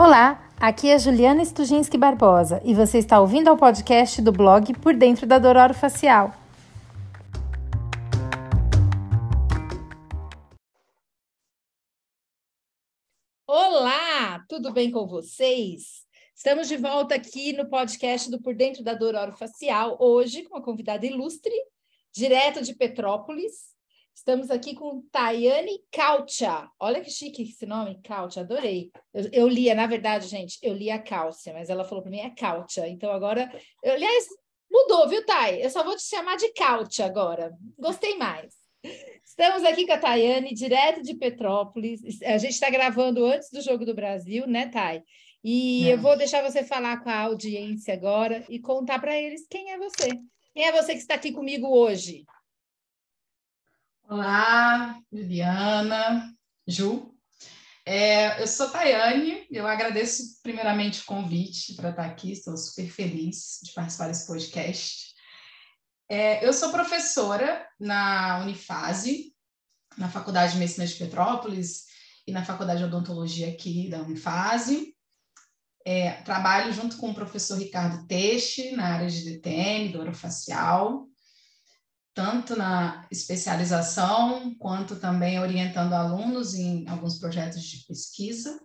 Olá, aqui é Juliana Stujinski Barbosa e você está ouvindo ao podcast do blog Por Dentro da Dor Facial. Olá, tudo bem com vocês? Estamos de volta aqui no podcast do Por Dentro da Dor Facial, hoje com uma convidada ilustre, direto de Petrópolis, Estamos aqui com Tayane Caucha. Olha que chique esse nome, Caucha, adorei. Eu, eu lia, na verdade, gente, eu li a Cálcia, mas ela falou para mim é Caucha. Então agora, eu, aliás, mudou, viu, Tay? Eu só vou te chamar de Caucha agora. Gostei mais. Estamos aqui com a Tayane, direto de Petrópolis. A gente está gravando antes do Jogo do Brasil, né, Tay? E é. eu vou deixar você falar com a audiência agora e contar para eles quem é você. Quem é você que está aqui comigo hoje? Olá, Juliana, Ju. É, eu sou Tayane, eu agradeço primeiramente o convite para estar aqui, estou super feliz de participar desse podcast. É, eu sou professora na Unifase, na Faculdade de Medicina de Petrópolis e na Faculdade de Odontologia aqui da Unifase. É, trabalho junto com o professor Ricardo Teixe na área de DTM, do orofacial tanto na especialização, quanto também orientando alunos em alguns projetos de pesquisa.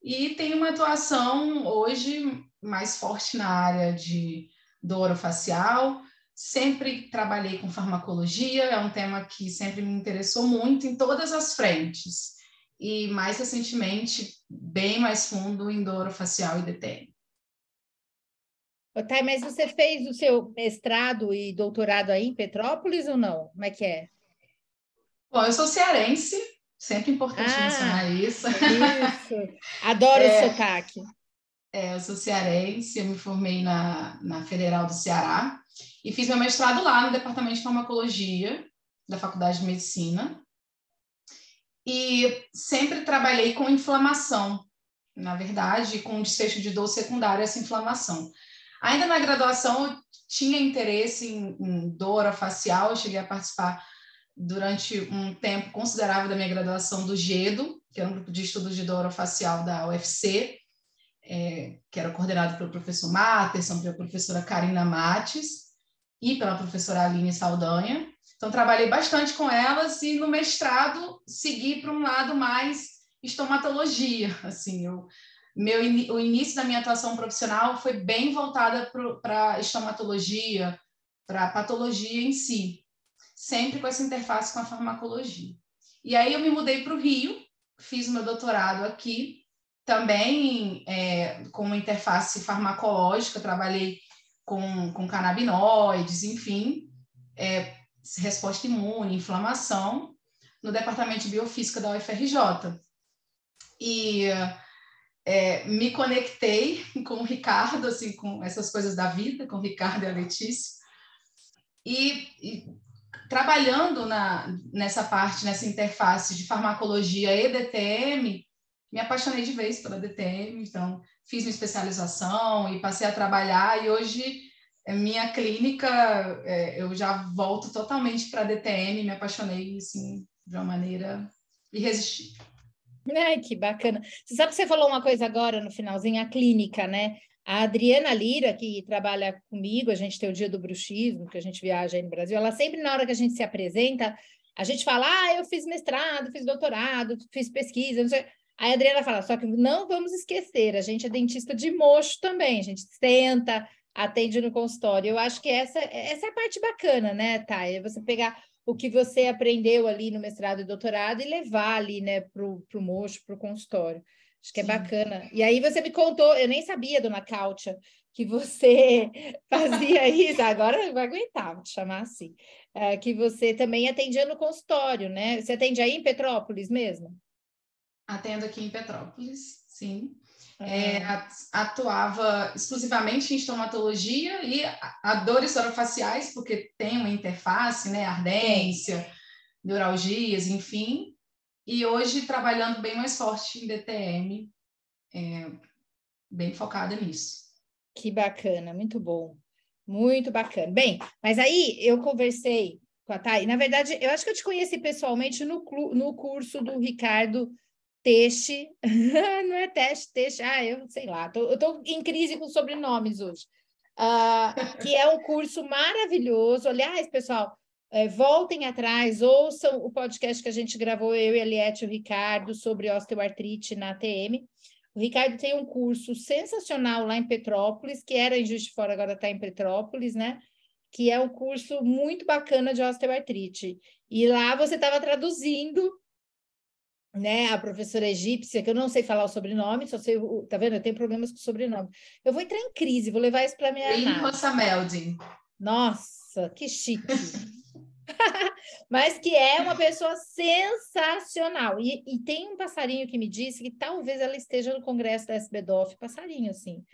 E tem uma atuação hoje mais forte na área de dor facial. Sempre trabalhei com farmacologia, é um tema que sempre me interessou muito em todas as frentes. E mais recentemente, bem mais fundo em dor facial e DTM. Thay, mas você fez o seu mestrado e doutorado aí em Petrópolis ou não? Como é que é? Bom, eu sou cearense, sempre importante ah, mencionar isso. Isso, adoro é, o sotaque. É, eu sou cearense, eu me formei na, na Federal do Ceará e fiz meu mestrado lá no Departamento de Farmacologia da Faculdade de Medicina. E sempre trabalhei com inflamação, na verdade, com desfecho de dor secundária essa inflamação. Ainda na graduação, eu tinha interesse em, em dor facial, eu cheguei a participar durante um tempo considerável da minha graduação do GEDO, que era um grupo de estudos de dor facial da UFC, é, que era coordenado pelo professor Materson, pela professora Karina Mates e pela professora Aline Saldanha. Então, trabalhei bastante com elas e no mestrado segui para um lado mais estomatologia. Assim, eu meu, o início da minha atuação profissional foi bem voltada para estomatologia, para patologia em si, sempre com essa interface com a farmacologia. E aí eu me mudei para o Rio, fiz meu doutorado aqui, também é, com uma interface farmacológica, trabalhei com, com canabinoides, enfim, é, resposta imune, inflamação, no departamento de biofísica da UFRJ. E é, me conectei com o Ricardo, assim, com essas coisas da vida, com o Ricardo e a Letícia, e, e trabalhando na, nessa parte, nessa interface de farmacologia e DTM, me apaixonei de vez pela DTM, então fiz minha especialização e passei a trabalhar, e hoje é, minha clínica, é, eu já volto totalmente para a DTM, me apaixonei, assim, de uma maneira irresistível. Ai, que bacana. Você sabe que você falou uma coisa agora no finalzinho, a clínica, né? A Adriana Lira, que trabalha comigo, a gente tem o dia do bruxismo, que a gente viaja aí no Brasil, ela sempre, na hora que a gente se apresenta, a gente fala, ah, eu fiz mestrado, fiz doutorado, fiz pesquisa, não sei. Aí a Adriana fala, só que não vamos esquecer, a gente é dentista de mocho também, a gente senta, atende no consultório. Eu acho que essa, essa é a parte bacana, né, Thay? É você pegar o que você aprendeu ali no mestrado e doutorado e levar ali, né, para o mocho, para o consultório. Acho que é Sim. é bacana. E aí você me contou, eu nem sabia, dona Cáutia, que você fazia isso, agora vai aguentar, vou te chamar assim, é, que você também atendia no consultório, né? Você atende aí em Petrópolis mesmo? Atendo aqui em Petrópolis, sim. É, atuava exclusivamente em estomatologia e a dores orofaciais, porque tem uma interface, né, ardência, neuralgias, enfim. E hoje trabalhando bem mais forte em DTM, é, bem focada nisso. Que bacana, muito bom. Muito bacana. Bem, mas aí eu conversei com a Thay, na verdade, eu acho que eu te conheci pessoalmente no, no curso do Ricardo Teixe, não é teste, teixe, ah, eu sei lá, tô, eu estou em crise com sobrenomes hoje, uh, que é um curso maravilhoso. Aliás, pessoal, é, voltem atrás, ouçam o podcast que a gente gravou, eu e Eliette e o Ricardo, sobre osteoartrite na ATM. O Ricardo tem um curso sensacional lá em Petrópolis, que era em Juiz de Fora, agora está em Petrópolis, né? Que é um curso muito bacana de osteoartrite. E lá você estava traduzindo né, a professora egípcia, que eu não sei falar o sobrenome, só sei, tá vendo? Eu tenho problemas com o sobrenome. Eu vou entrar em crise, vou levar isso para minha análise. Nossa, que chique. Mas que é uma pessoa sensacional. E, e, tem um passarinho que me disse que talvez ela esteja no congresso da SBDOF, passarinho, assim,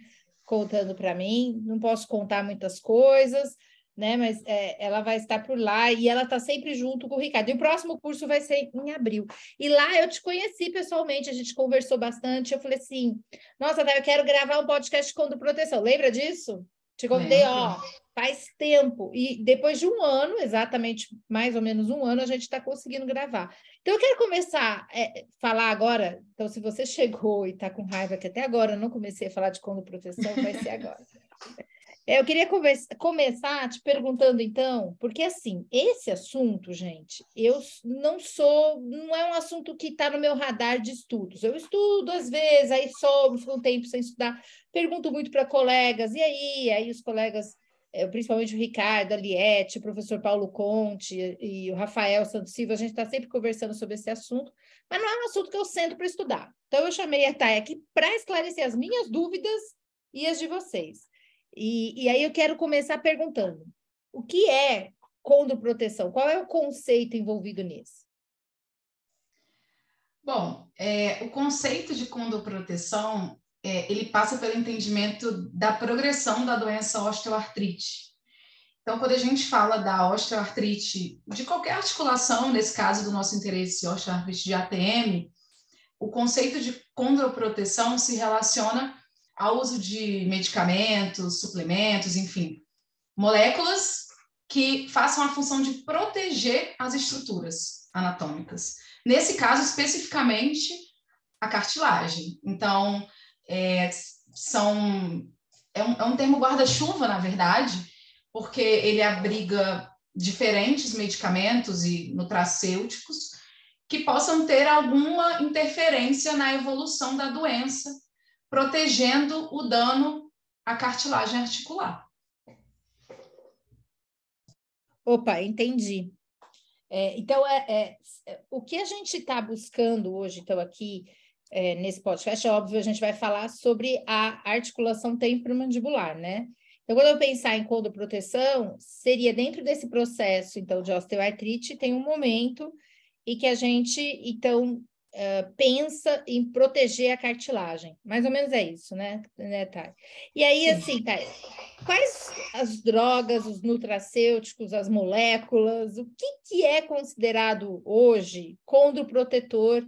contando para mim. Não posso contar muitas coisas, né? Mas é, ela vai estar por lá e ela está sempre junto com o Ricardo. E o próximo curso vai ser em abril. E lá eu te conheci pessoalmente, a gente conversou bastante. Eu falei assim: nossa, eu quero gravar um podcast com proteção. Lembra disso? Te convidei, ó, faz tempo. E depois de um ano, exatamente mais ou menos um ano, a gente está conseguindo gravar. Então, eu quero começar a é, falar agora. Então, se você chegou e está com raiva, que até agora eu não comecei a falar de proteção, vai ser agora. É, eu queria começar te perguntando, então, porque assim, esse assunto, gente, eu não sou, não é um assunto que está no meu radar de estudos. Eu estudo às vezes, aí soube, fico um tempo sem estudar, pergunto muito para colegas, e aí? Aí os colegas, é, principalmente o Ricardo, a Liette, o professor Paulo Conte e o Rafael Santos Silva, a gente está sempre conversando sobre esse assunto, mas não é um assunto que eu sento para estudar. Então, eu chamei a Thay aqui para esclarecer as minhas dúvidas e as de vocês. E, e aí eu quero começar perguntando: o que é condroproteção? Qual é o conceito envolvido nisso? Bom, é, o conceito de condroproteção é, ele passa pelo entendimento da progressão da doença osteoartrite. Então, quando a gente fala da osteoartrite de qualquer articulação, nesse caso do nosso interesse osteoartrite de ATM, o conceito de condroproteção se relaciona ao uso de medicamentos, suplementos, enfim, moléculas que façam a função de proteger as estruturas anatômicas. Nesse caso, especificamente, a cartilagem. Então, é, são, é, um, é um termo guarda-chuva, na verdade, porque ele abriga diferentes medicamentos e nutracêuticos que possam ter alguma interferência na evolução da doença protegendo o dano à cartilagem articular. Opa, entendi. É, então, é, é, é o que a gente está buscando hoje, então, aqui é, nesse podcast, é óbvio, a gente vai falar sobre a articulação temporomandibular, né? Então, quando eu pensar em condoproteção, seria dentro desse processo, então, de osteoartrite, tem um momento e que a gente, então, uh, pensa em proteger a cartilagem. Mais ou menos é isso, né, né Thay? E aí, assim, Thay, quais as drogas, os nutracêuticos, as moléculas, o que, que é considerado hoje condroprotetor,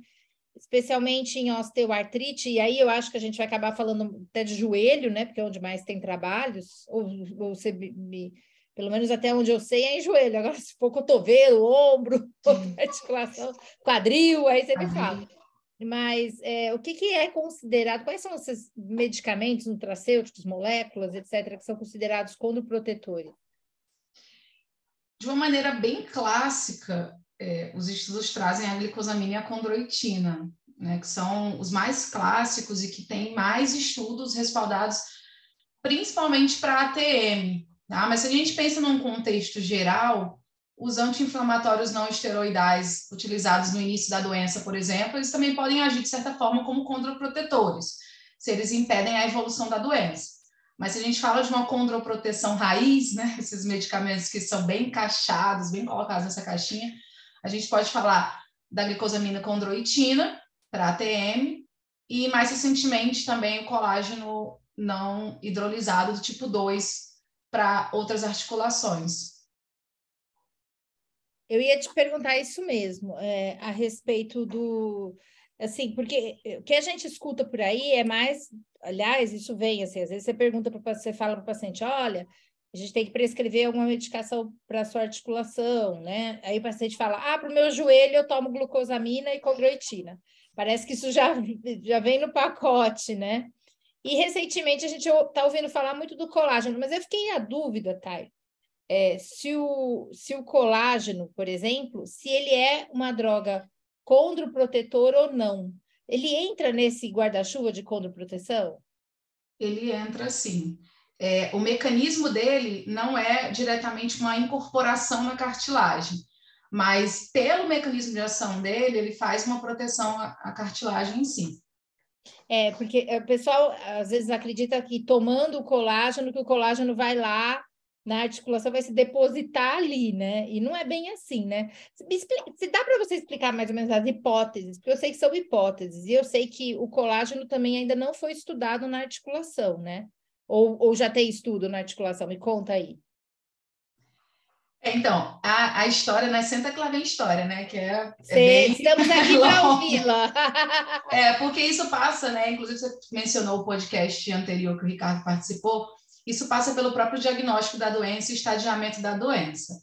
especialmente em osteoartrite? E aí eu acho que a gente vai acabar falando até de joelho, né, porque é onde mais tem trabalhos, ou, ou você me pelo menos até onde eu sei, é em joelho. Agora, se for cotovelo, ombro, articulação, quadril, aí você me fala. Mas é, o que, que, é considerado, quais são esses medicamentos nutracêuticos, moléculas, etc., que são considerados condroprotetores? De uma maneira bem clássica, é, os estudos trazem a glicosamina e a condroitina, né, que são os mais clássicos e que têm mais estudos respaldados, principalmente para ATM, Tá? Mas se a gente pensa num contexto geral, os anti-inflamatórios não esteroidais utilizados no início da doença, por exemplo, eles também podem agir de certa forma como condroprotetores, se eles impedem a evolução da doença. Mas se a gente fala de uma condroproteção raiz, né, esses medicamentos que são bem encaixados, bem colocados nessa caixinha, a gente pode falar da glicosamina condroitina para ATM e mais recentemente também o colágeno não hidrolisado do tipo 2 para outras articulações. Eu ia te perguntar isso mesmo, é, a respeito do. Assim, porque o que a gente escuta por aí é mais. Aliás, isso vem assim, às vezes você pergunta para você fala para o paciente: olha, a gente tem que prescrever alguma medicação para sua articulação, né? Aí o paciente fala: ah, para o meu joelho eu tomo glucosamina e condroitina. Parece que isso já, já vem no pacote, né? E recentemente a gente está ouvindo falar muito do colágeno, mas eu fiquei a dúvida, Thay, é, se, o, se o colágeno, por exemplo, se ele é uma droga condroprotetor ou não. Ele entra nesse guarda-chuva de condroproteção? Ele entra sim. É, o mecanismo dele não é diretamente uma incorporação na cartilagem, mas pelo mecanismo de ação dele, ele faz uma proteção à, à cartilagem em si. É, porque o pessoal às vezes acredita que tomando o colágeno, que o colágeno vai lá na articulação, vai se depositar ali, né? E não é bem assim, né? Se, dá para você explicar mais ou menos as hipóteses, porque eu sei que são hipóteses, e eu sei que o colágeno também ainda não foi estudado na articulação, né? Ou, ou já tem estudo na articulação? Me conta aí. Então, a, a história não é senta lá vem história, né? Que é, é Sim, bem... estamos aqui para ouvi-la. é, porque isso passa, né? Inclusive, você mencionou o podcast anterior que o Ricardo participou. Isso passa pelo próprio diagnóstico da doença e estadiamento da doença.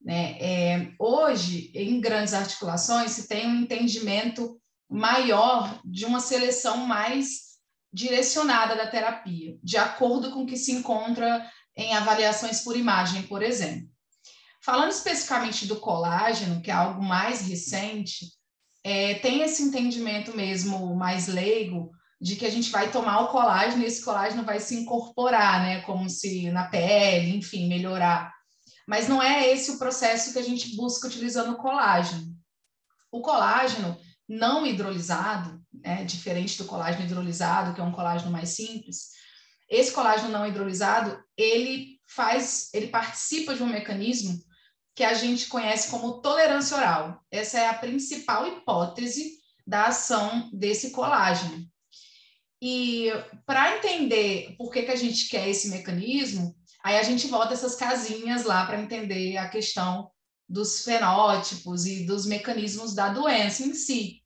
Né? É, hoje, em grandes articulações, se tem um entendimento maior de uma seleção mais direcionada da terapia, de acordo com o que se encontra em avaliações por imagem, por exemplo. Falando especificamente do colágeno, que é algo mais recente, é, tem esse entendimento mesmo mais leigo de que a gente vai tomar o colágeno e esse colágeno vai se incorporar, né? Como se na pele, enfim, melhorar. Mas não é esse o processo que a gente busca utilizando o colágeno. O colágeno não hidrolisado, né, diferente do colágeno hidrolisado, que é um colágeno mais simples, esse colágeno não hidrolisado, ele faz, ele participa de um mecanismo que a gente conhece como tolerância oral. Essa é a principal hipótese da ação desse colágeno. E para entender por que, que a gente quer esse mecanismo, aí a gente volta essas casinhas lá para entender a questão dos fenótipos e dos mecanismos da doença em si.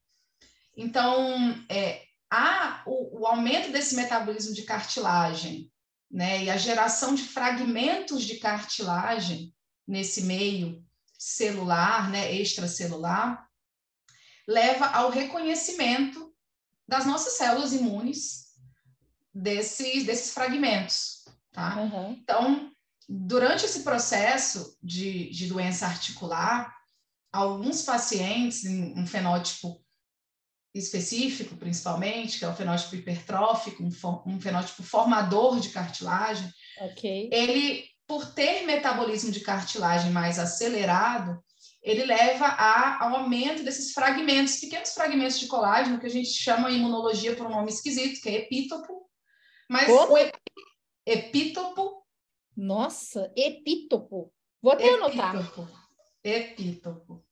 Então, é, há o, o aumento desse metabolismo de cartilagem né, e a geração de fragmentos de cartilagem nesse meio celular, né, extracelular, leva ao reconhecimento das nossas células imunes desses, desses fragmentos, tá? Uhum. Então, durante esse processo de, de doença articular, alguns pacientes, em um fenótipo específico, principalmente, que é o fenótipo hipertrófico, um, um fenótipo formador de cartilagem, okay. ele por ter metabolismo de cartilagem mais acelerado, ele leva a, ao aumento desses fragmentos, pequenos fragmentos de colágeno, que a gente chama em imunologia por um nome esquisito, que é epítopo. Mas Como? o epítopo. Nossa, epítopo. Vou até epítopo, anotar. Epítopo.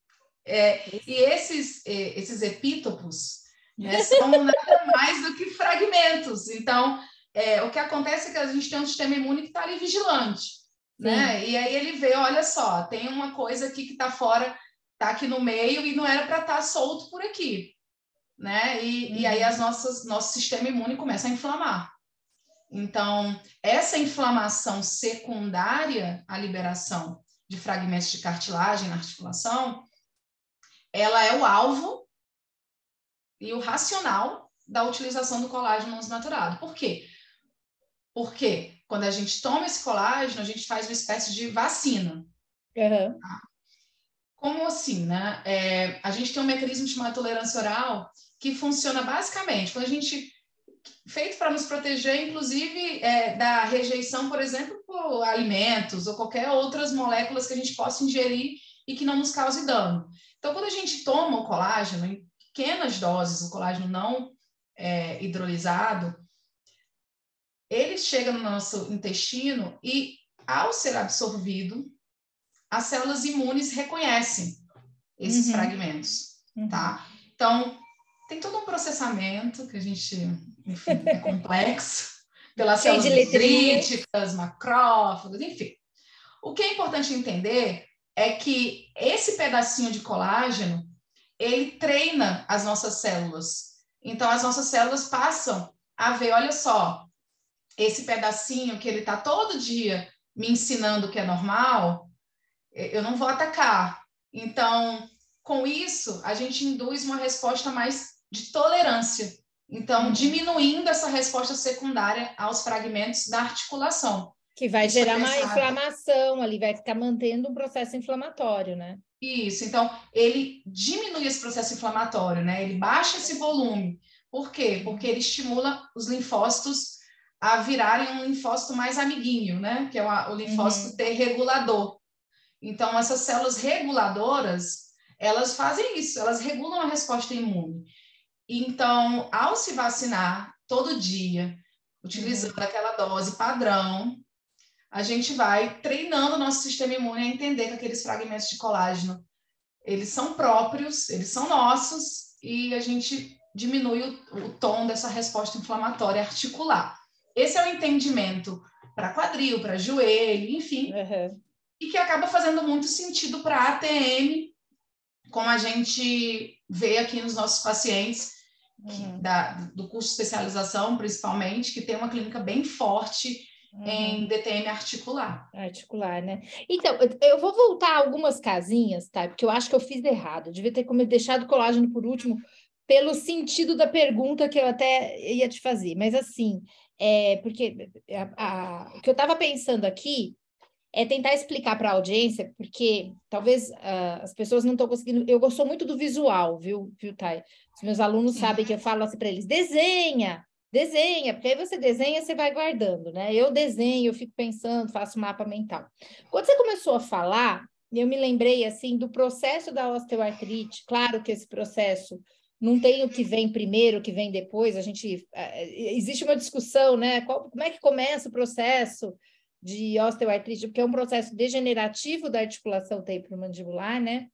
É, e esses, esses epítopos né, são nada mais do que fragmentos. Então, é, o que acontece é que a gente tem um sistema imune que está ali vigilante né? E aí ele vê, olha só, tem uma coisa aqui que está fora, está aqui no meio e não era para estar tá solto por aqui, né? E, uhum. e aí uhum. as nossas, nosso sistema imune começa a inflamar. Então, essa inflamação secundária à liberação de fragmentos de cartilagem na articulação, ela é o alvo e o racional da utilização do colágeno desnaturado. Por quê? Porque quando a gente toma esse colágeno, a gente faz uma espécie de vacina. Uhum. Como assim, né? É, a gente tem um mecanismo chamado tolerância oral que funciona basicamente quando a gente feito para nos proteger, inclusive é, da rejeição, por exemplo, por alimentos ou qualquer outras moléculas que a gente possa ingerir e que não nos cause dano. Então, quando a gente toma o colágeno em pequenas doses, o colágeno não é, hidrolisado, ele chega no nosso intestino e, ao ser absorvido, as células imunes reconhecem esses uhum. fragmentos, uhum. tá? Então, tem todo um processamento que a gente, enfim, é complexo, pelas Cheio células dendríticas, macrófagos, enfim. O que é importante entender é que esse pedacinho de colágeno, ele treina as nossas células. Então, as nossas células passam a ver, olha só, esse pedacinho que ele está todo dia me ensinando que é normal, eu não vou atacar. Então, com isso, a gente induz uma resposta mais de tolerância. Então, uhum. diminuindo essa resposta secundária aos fragmentos da articulação. Que vai gerar uma inflamação ali, vai ficar mantendo um processo inflamatório, né? Isso, então ele diminui esse processo inflamatório, né? Ele baixa esse volume. Por quê? Porque ele estimula os linfócitos a virarem um linfócito mais amiguinho, né? Que é o, linfócito uhum. T regulador. Então, essas células reguladoras, elas fazem isso, elas regulam a resposta imune. Então, ao se vacinar todo dia, utilizando uhum. aquela dose padrão, a gente vai treinando o nosso sistema imune a entender que aqueles fragmentos de colágeno, eles são próprios, eles são nossos, e a gente diminui o, o tom dessa resposta inflamatória articular. Esse é o entendimento para quadril, para joelho, enfim, uhum. e que acaba fazendo muito sentido para ATM, como a gente vê aqui nos nossos pacientes uhum. da, do curso de especialização, principalmente, que tem uma clínica bem forte uhum. em DTM articular. Articular, né? Então, eu vou voltar algumas casinhas, tá? Porque eu acho que eu fiz errado. Eu devia ter deixado o colágeno por último, pelo sentido da pergunta que eu até ia te fazer. Mas assim, é, porque a, a, o que eu estava pensando aqui é tentar explicar para a audiência, porque talvez uh, as pessoas não estão conseguindo. Eu gosto muito do visual, viu, viu Thay? Os meus alunos sabem que eu falo assim para eles: desenha, desenha, porque aí você desenha, você vai guardando, né? Eu desenho, eu fico pensando, faço mapa mental. Quando você começou a falar, eu me lembrei assim do processo da osteoartrite. Claro que esse processo não tem o que vem primeiro, o que vem depois. A gente uh, existe uma discussão, né? Qual, como é que começa o processo? de osteoartrite, porque é um processo degenerativo da articulação temporomandibular, né?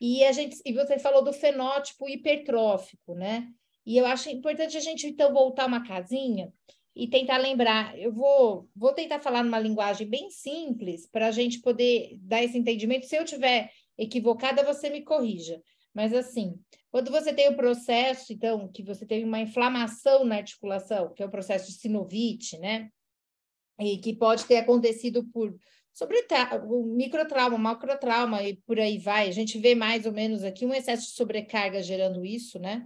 E a gente, e você falou do fenótipo hipertrófico, né? E eu acho importante a gente então voltar uma casinha e tentar lembrar. Eu vou, vou tentar falar numa linguagem bem simples para a gente poder dar esse entendimento. Se eu tiver equivocada, você me corrija. Mas assim, quando você tem o processo, então, que você teve uma inflamação na articulação, que é o processo de sinovite, né? e que pode ter acontecido por sobre o microtrauma, macrotrauma e por aí vai. A gente vê mais ou menos aqui um excesso de sobrecarga gerando isso, né?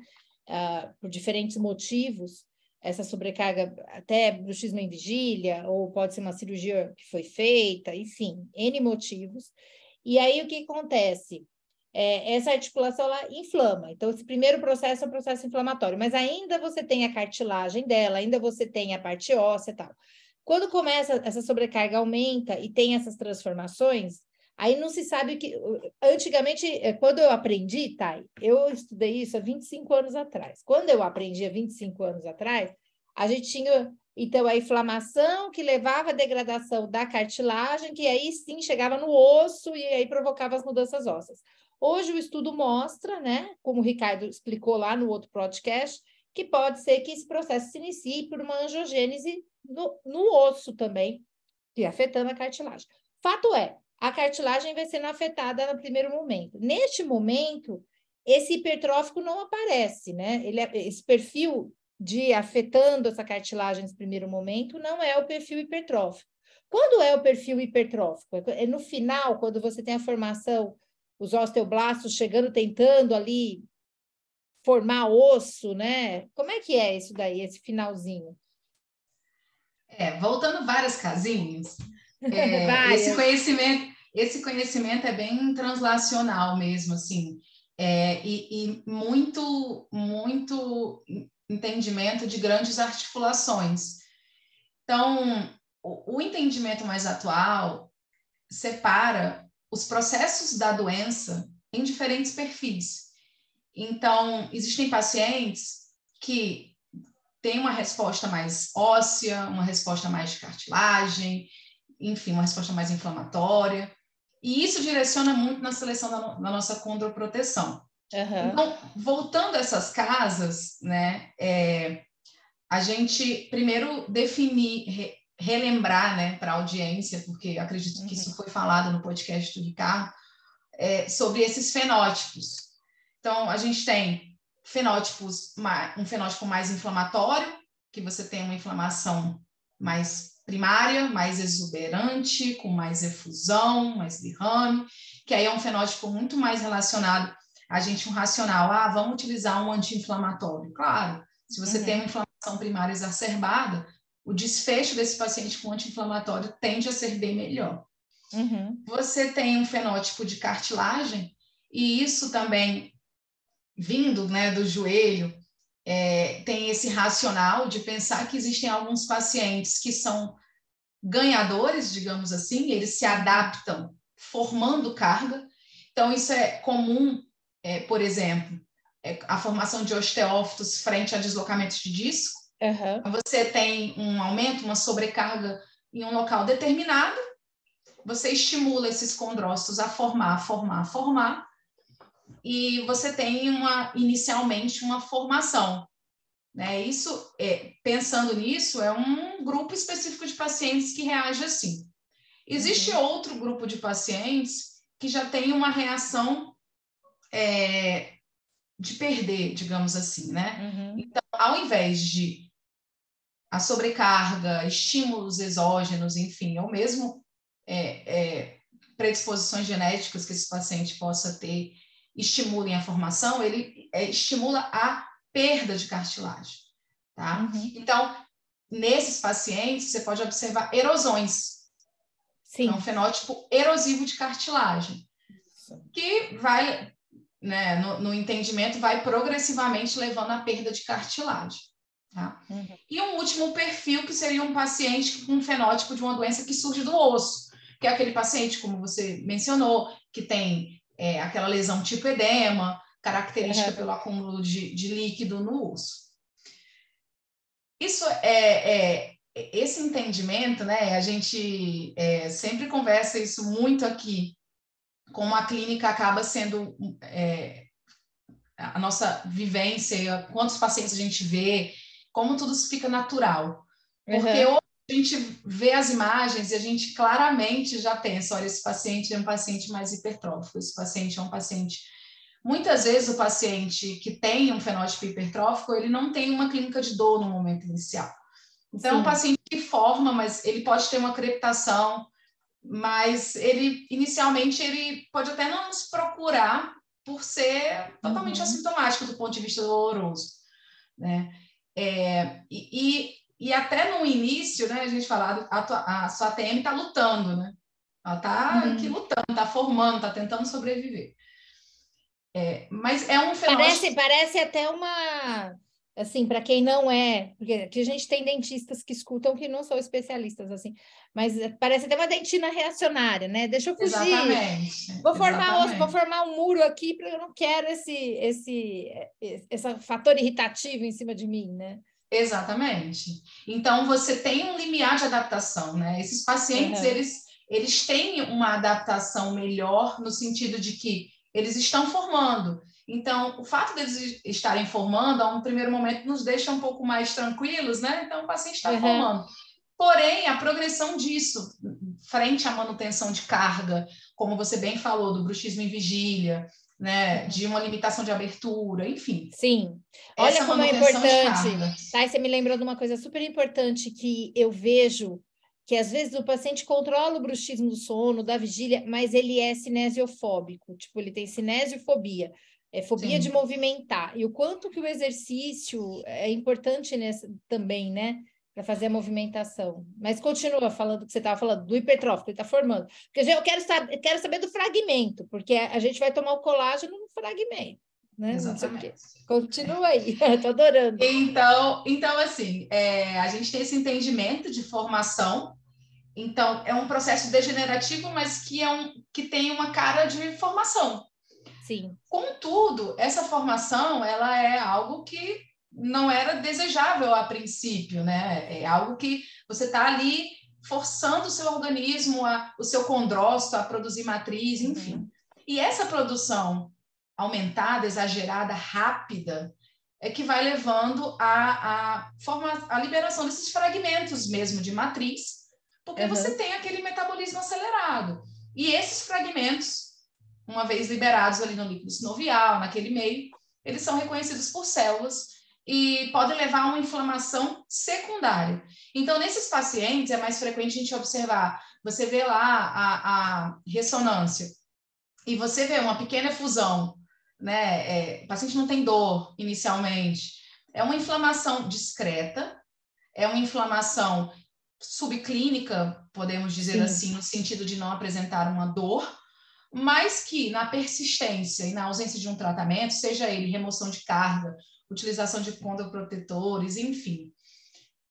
Uh, por diferentes motivos. Essa sobrecarga, até bruxismo em vigília, ou pode ser uma cirurgia que foi feita, enfim, N motivos. E aí o que acontece? É, essa articulação ela inflama. Então, esse primeiro processo é um processo inflamatório, mas ainda você tem a cartilagem dela, ainda você tem a parte óssea e tal. Quando começa essa sobrecarga aumenta e tem essas transformações, aí não se sabe que. Antigamente, é, quando eu aprendi, Thay, eu estudei isso há 25 anos atrás. Quando eu aprendi há 25 anos atrás, a gente tinha então a inflamação que levava à degradação da cartilagem, que aí sim chegava no osso e aí provocava as mudanças ósseas. Hoje o estudo mostra, né, como o Ricardo explicou lá no outro podcast, que pode ser que esse processo se inicie por uma angiogênese no, no osso também, que afetando a cartilagem. Fato é, a cartilagem vai sendo afetada no primeiro momento. Neste momento, esse hipertrófico não aparece, né? Ele, é, esse perfil de afetando essa cartilagem nesse primeiro momento não é o perfil hipertrófico. Quando é o perfil hipertrófico? É no final, quando você tem a formação, os osteoblastos chegando, tentando ali formar osso, né? Como é que é isso daí, esse finalzinho? É, voltando várias casinhas, é, várias. esse conhecimento, esse conhecimento é bem translacional mesmo, assim, é, e, e muito, muito entendimento de grandes articulações. Então, o, o entendimento mais atual separa os processos da doença em diferentes perfis. Então, existem pacientes que tem uma resposta mais óssea, uma resposta mais de cartilagem, enfim, uma resposta mais inflamatória. E isso direciona muito na seleção da, no, da nossa condroproteção. Uhum. Então, voltando a essas casas, né, é, a gente primeiro definir, relembrar né, para a audiência, porque acredito que uhum. isso foi falado no podcast do Ricardo, é, sobre esses fenótipos. Então, a gente tem fenótipos, um fenótipo mais inflamatório, que você tem uma inflamação mais primária, mais exuberante, com mais efusão, mais derrame, que aí é um fenótipo muito mais relacionado a gente um racional, ah, vamos utilizar um anti-inflamatório. Claro, se você uhum. tem uma inflamação primária exacerbada, o desfecho desse paciente com anti-inflamatório tende a ser bem melhor. Uhum. Você tem um fenótipo de cartilagem, e isso também vindo né, do joelho, é, tem esse racional de pensar que existem alguns pacientes que são ganhadores, digamos assim, eles se adaptam formando carga. Então, isso é comum, é, por exemplo, é, a formação de osteófitos frente a deslocamentos de disco. Uhum. Você tem um aumento, uma sobrecarga em um local determinado, você estimula esses condrócitos a formar, formar, formar, e você tem uma inicialmente uma formação. Né? Isso, é, pensando nisso, é um grupo específico de pacientes que reage assim. Existe uhum. outro grupo de pacientes que já tem uma reação é, de perder, digamos assim, né? Uhum. Então, ao invés de a sobrecarga, estímulos exógenos, enfim, ou mesmo é, é, predisposições genéticas que esse paciente possa ter estimulem a formação, ele é, estimula a perda de cartilagem, tá? Uhum. Então, nesses pacientes, você pode observar erosões. Sim. É um fenótipo erosivo de cartilagem, que vai, né, no, no entendimento, vai progressivamente levando à perda de cartilagem. Tá? Uhum. E um último perfil que seria um paciente com um fenótipo de uma doença que surge do osso, que é aquele paciente, como você mencionou, que tem é, aquela lesão tipo edema, característica uhum. pelo acúmulo de, de, líquido no osso. Isso é, é, esse entendimento, né? A gente é, sempre conversa isso muito aqui, como a clínica acaba sendo é, a nossa vivência, quantos pacientes a gente vê, como tudo fica natural. Porque uhum. a gente vê as imagens e a gente claramente já pensa, olha, esse paciente é um paciente mais hipertrófico, esse paciente é um paciente Muitas vezes o paciente que tem um fenótipo hipertrófico, ele não tem uma clínica de dor no momento inicial. Então, Sim. é um paciente que forma, mas ele pode ter uma crepitação, mas ele, inicialmente, ele pode até não nos procurar por ser totalmente uhum. assintomático do ponto de vista doloroso, né? É, e, e, até no início, né, a gente fala, a, a sua TM está lutando, né? Ela está uhum. aqui lutando, está formando, está tentando sobreviver. É, mas é um fenômeno. Parece, parece até uma. Assim, para quem não é, porque aqui a gente tem dentistas que escutam que não são especialistas, assim, mas parece até uma dentina reacionária, né? Deixa eu fugir. Exatamente. Vou formar, Exatamente. vou formar um muro aqui, porque eu não quero esse, esse, esse fator irritativo em cima de mim, né? Exatamente. Então, você tem um limiar de adaptação, né? Esses pacientes, uhum. eles, eles têm uma adaptação melhor no sentido de que eles estão formando. Então, o fato deles estarem formando, a um primeiro momento, nos deixa um pouco mais tranquilos, né? Então, o paciente está uhum. formando. Porém, a progressão disso, frente à manutenção de carga, como você bem falou, do bruxismo em vigília, né, de uma limitação de abertura, enfim. Sim. Olha como é importante. Tá, você me lembrou de uma coisa super importante que eu vejo que às vezes o paciente controla o bruxismo do sono, da vigília, mas ele é cinesiofóbico, tipo, ele tem cinesiofobia, é fobia Sim. de movimentar. E o quanto que o exercício é importante nessa também, né? Para fazer a movimentação. Mas continua falando que você estava falando do hipertrófico, ele está formando. Porque eu quero, saber, quero saber do fragmento, porque a gente vai tomar o colágeno no fragmento. Né? Exatamente. Continua aí, estou adorando. Então, então assim, é, a gente tem esse entendimento de formação então, é um processo degenerativo, mas que, é um, que tem uma cara de formação. Sim. Contudo, essa formação ela é algo que não era desejável a princípio, né? É algo que você está ali forçando o seu organismo, a, o seu condrócito a produzir matriz, uhum. enfim. Uhum. E essa produção aumentada, exagerada, rápida, é que vai levando a, a, forma, a liberação desses fragmentos mesmo de matriz, porque uhum. você tem aquele metabolismo acelerado. E esses fragmentos, uma vez liberados ali no líquido sinovial, naquele meio, eles são reconhecidos por células e pode levar a uma inflamação secundária. Então, nesses pacientes, é mais frequente a gente observar, você vê lá a, a ressonância e você vê uma pequena efusão, né? É, o paciente não tem dor inicialmente, é uma inflamação discreta, é uma inflamação subclínica, podemos dizer Sim. assim, no sentido de não apresentar uma dor, mas que na persistência e na ausência de um tratamento, seja ele remoção de carga, utilização de condoprotetores, enfim,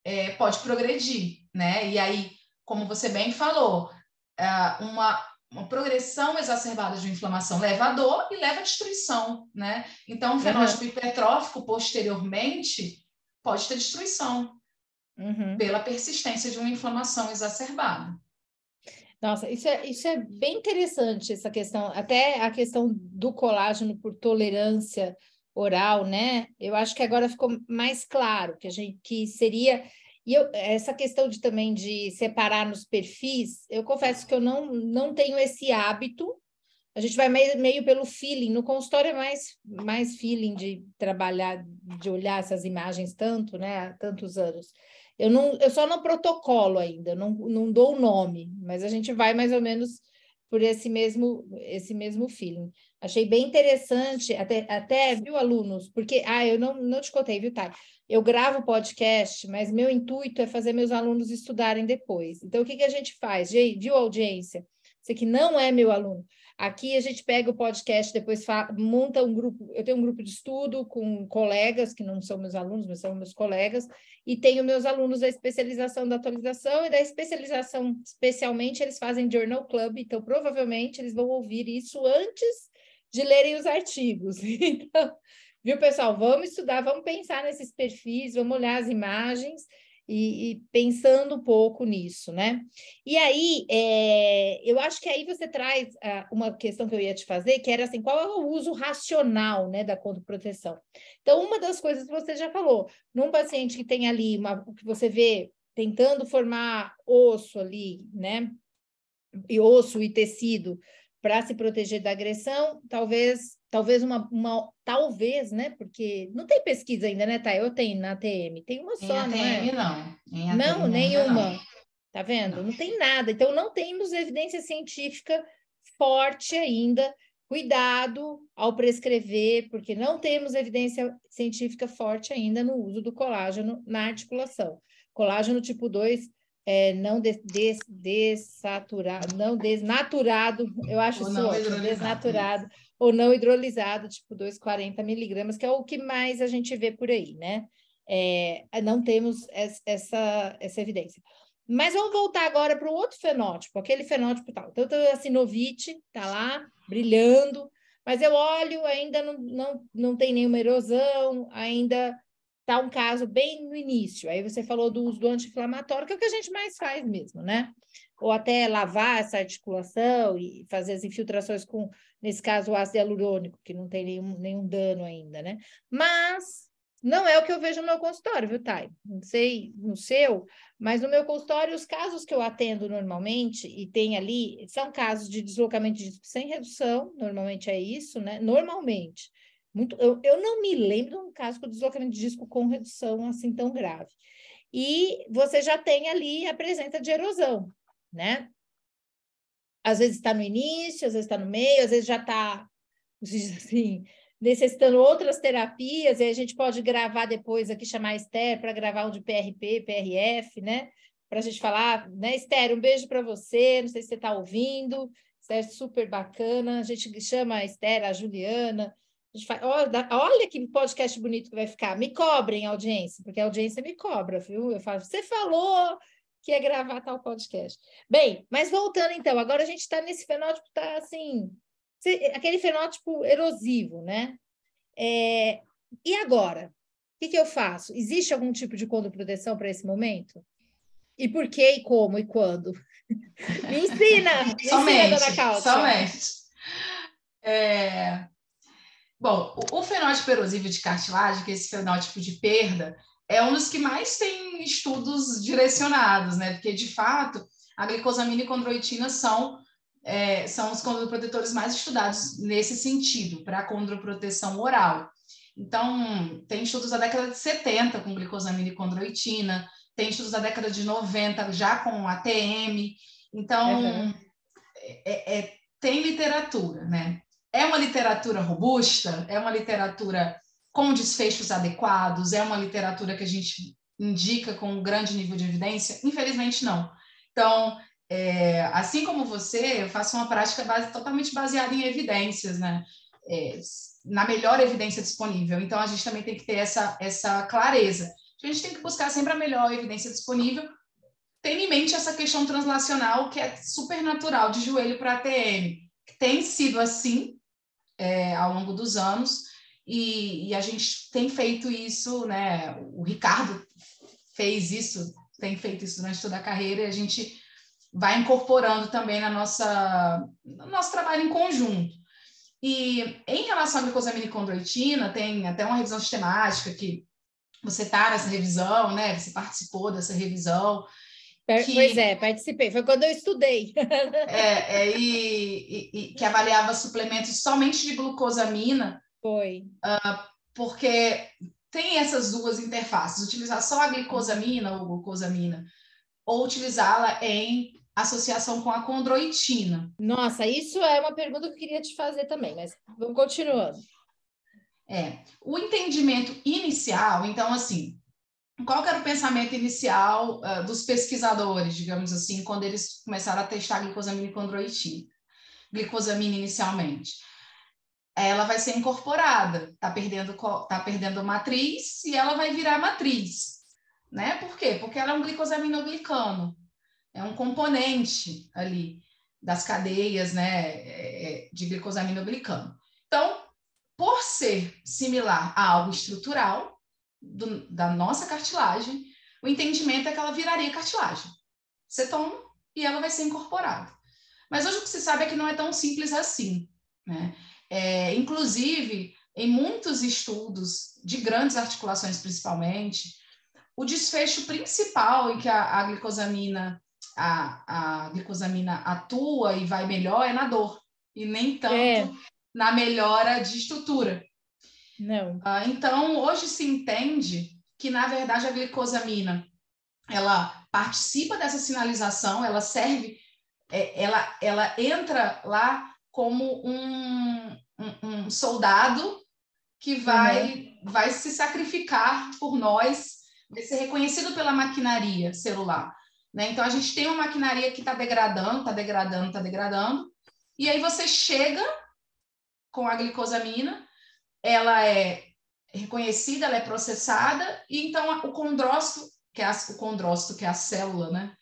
é, pode progredir, né? E aí, como você bem falou, é, uma, uma progressão exacerbada de inflamação leva a dor e leva à destruição, né? Então, um fenótipo uhum. hipertrófico posteriormente pode ter destruição uhum. pela persistência de uma inflamação exacerbada. Nossa, isso é, isso é bem interessante, essa questão, até a questão do colágeno por tolerância oral, né? Eu acho que agora ficou mais claro que a gente que seria e eu, essa questão de também de separar nos perfis, eu confesso que eu não, não tenho esse hábito. A gente vai meio, meio pelo feeling. No consultório é mais, mais feeling de trabalhar, de olhar essas imagens tanto, né? Há tantos anos. Eu, não, eu só não protocolo ainda, não, não dou o nome, mas a gente vai mais ou menos por esse mesmo, esse mesmo feeling. Achei bem interessante, até, até viu, alunos? Porque, ah, eu não, não te contei, viu, Thay? Eu gravo podcast, mas meu intuito é fazer meus alunos estudarem depois. Então, o que, que a gente faz? Viu, audiência? Você que não é meu aluno. Aqui a gente pega o podcast, depois monta um grupo. Eu tenho um grupo de estudo com colegas, que não são meus alunos, mas são meus colegas, e tenho meus alunos da especialização da atualização e da especialização, especialmente, eles fazem Journal Club, então provavelmente eles vão ouvir isso antes de lerem os artigos. Então, viu, pessoal? Vamos estudar, vamos pensar nesses perfis, vamos olhar as imagens e, e pensando um pouco nisso, né? E aí, é, eu acho que aí você traz uh, uma questão que eu ia te fazer, que era assim, qual é o uso racional, né, da contra-proteção? Então, uma das coisas que você já falou, num paciente que tem ali, uma, que você vê tentando formar osso ali, né, e osso e tecido, para se proteger da agressão, talvez, talvez uma, uma, talvez, né? Porque não tem pesquisa ainda, né, Thay? Eu tenho na ATM, tem uma só, em ATM, não é? Não, não nenhuma. Não. Tá vendo? Não. não tem nada. Então não temos evidência científica forte ainda. Cuidado ao prescrever, porque não temos evidência científica forte ainda no uso do colágeno na articulação. Colágeno tipo 2 é, não des, des, desaturado, não desnaturado, eu acho ou isso ótimo, desnaturado, ou não hidrolisado, tipo 240 miligramas, que é o que mais a gente vê por aí, né? É, não temos essa, essa evidência. Mas vamos voltar agora para o outro fenótipo, aquele fenótipo tal. Então, a sinovite está lá, brilhando, mas eu olho, ainda não, não, não tem nenhuma erosão, ainda está um caso bem no início. Aí você falou do uso do anti-inflamatório, que é o que a gente mais faz mesmo, né? Ou até lavar essa articulação e fazer as infiltrações com, nesse caso, o ácido hialurônico, que não tem nenhum, nenhum dano ainda, né? Mas não é o que eu vejo no meu consultório, viu, Thay? Não sei no seu, mas no meu consultório, os casos que eu atendo normalmente, e tem ali, são casos de deslocamento de disco sem redução, normalmente é isso, né? Normalmente. Muito, eu, eu não me lembro de um caso com deslocamento de disco com redução assim tão grave. E você já tem ali a presença de erosão, né? Às vezes está no início, às vezes está no meio, às vezes já está, assim, necessitando outras terapias, e a gente pode gravar depois aqui, chamar a Esther para gravar um de PRP, PRF, né? Para a gente falar, né, Esther, um beijo para você, não sei se você está ouvindo, Esther super bacana, a gente chama a Esther, a Juliana, Faz, olha, olha que podcast bonito que vai ficar. Me cobrem audiência, porque a audiência me cobra, viu? Eu falo, você falou que ia gravar tal podcast. Bem, mas voltando então, agora a gente está nesse fenótipo, está assim, aquele fenótipo erosivo, né? É, e agora? O que, que eu faço? Existe algum tipo de condoproteção para esse momento? E por que, e como, e quando? me ensina! Me somente, ensina, dona. Somente. É, Bom, o, fenótipo erosivo de cartilagem, que é esse fenótipo de perda, é um dos que mais tem estudos direcionados, né? Porque, de fato, a glicosamina e condroitina são, é, são os condroprotetores mais estudados nesse sentido, para a condroproteção oral. Então, tem estudos da década de 70 com glicosamina e condroitina, tem estudos da década de 90 já com ATM. Então, uhum. é, é, tem literatura, né? É uma literatura robusta, é uma literatura com desfechos adequados, é uma literatura que a gente indica com um grande nível de evidência? Infelizmente, não. Então, é, assim como você, eu faço uma prática base, totalmente baseada em evidências, né? É, na melhor evidência disponível. Então, a gente também tem que ter essa, essa clareza. A gente tem que buscar sempre a melhor evidência disponível, tendo em mente essa questão translacional que é super natural de joelho para ATM, tem sido assim é, ao longo dos anos, e, e, a gente tem feito isso, né? O Ricardo fez isso, tem feito isso durante toda a carreira, e a gente vai incorporando também na nossa, no nosso trabalho em conjunto. E em relação à glucosamina e condroitina, tem até uma revisão sistemática que você está nessa revisão, né? Você participou dessa revisão. Que, pois é, participei. Foi quando eu estudei. é, é e, e, e, que avaliava suplementos somente de glucosamina. Foi. Uh, porque tem essas duas interfaces, utilizar só a glicosamina ou glucosamina, ou utilizá-la em associação com a condroitina. Nossa, isso é uma pergunta que eu queria te fazer também, mas vamos continuando. É, o entendimento inicial, então, assim, qual era o pensamento inicial uh, dos pesquisadores, digamos assim, quando eles começaram a testar glicosamina e condroitina? Glicosamina inicialmente. Ela vai ser incorporada, tá perdendo, tá perdendo matriz e ela vai virar matriz, né? Por quê? Porque ela é um glicosaminoglicano, é um componente ali das cadeias, né, é, é, de glicosaminoglicano. Então, por ser similar a algo estrutural do, da nossa cartilagem, o entendimento é que ela viraria cartilagem. Você toma e ela vai ser incorporada. Mas hoje o que se sabe é que não é tão simples assim. Né? É, inclusive, em muitos estudos, de grandes articulações principalmente, o desfecho principal em que a, a glicosamina a, a glicosamina atua e vai melhor é na dor, e nem tanto é na melhora de estrutura. Não. Ah, então, hoje se entende que, na verdade, a glicosamina ela participa dessa sinalização, ela serve, é, ela, ela entra lá como um, um, um soldado que vai, uhum. vai se sacrificar por nós, vai ser reconhecido pela maquinaria celular. Né? Então, a gente tem uma maquinaria que está degradando, está degradando, está degradando, e aí você chega com a glicosamina, ela é reconhecida, ela é processada, e então o condrócito, que é a, o condrócito, que é a célula, né,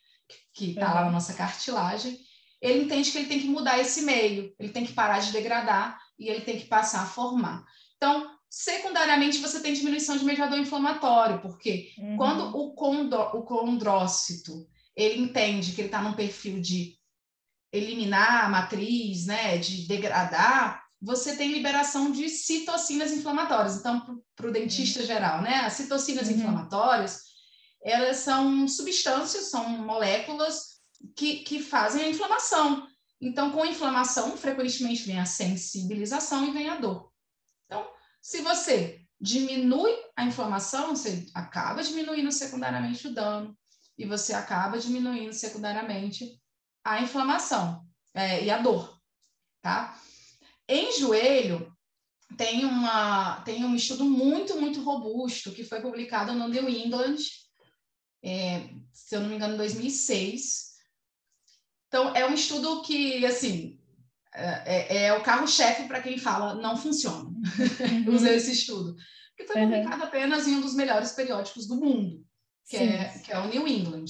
que está uhum. lá na nossa cartilagem, ele entende que ele tem que mudar esse meio, ele tem que parar de degradar e ele tem que passar a formar. Então, secundariamente, você tem diminuição de mediador inflamatório, porque uhum. quando o, condro, o condrócito ele entende que ele está num perfil de eliminar a matriz, né, de degradar, você tem liberação de citocinas inflamatórias. Então, para o dentista uhum. geral, né? As citocinas uhum. inflamatórias, elas são substâncias, são moléculas que, que fazem a inflamação. Então, com inflamação, frequentemente vem a sensibilização e vem a dor. Então, se você diminui a inflamação, você acaba diminuindo secundariamente o dano e você acaba diminuindo secundariamente a inflamação é, e a dor, tá? Em joelho, tem, uma, tem um estudo muito, muito robusto que foi publicado no New England, é, se eu não me engano, em 2006. Então, é um estudo que, assim, é, é, é o carro-chefe para quem fala não funciona. Uhum. Usa esse estudo. Que foi publicado uhum. apenas em um dos melhores periódicos do mundo, que, é, que é o New England.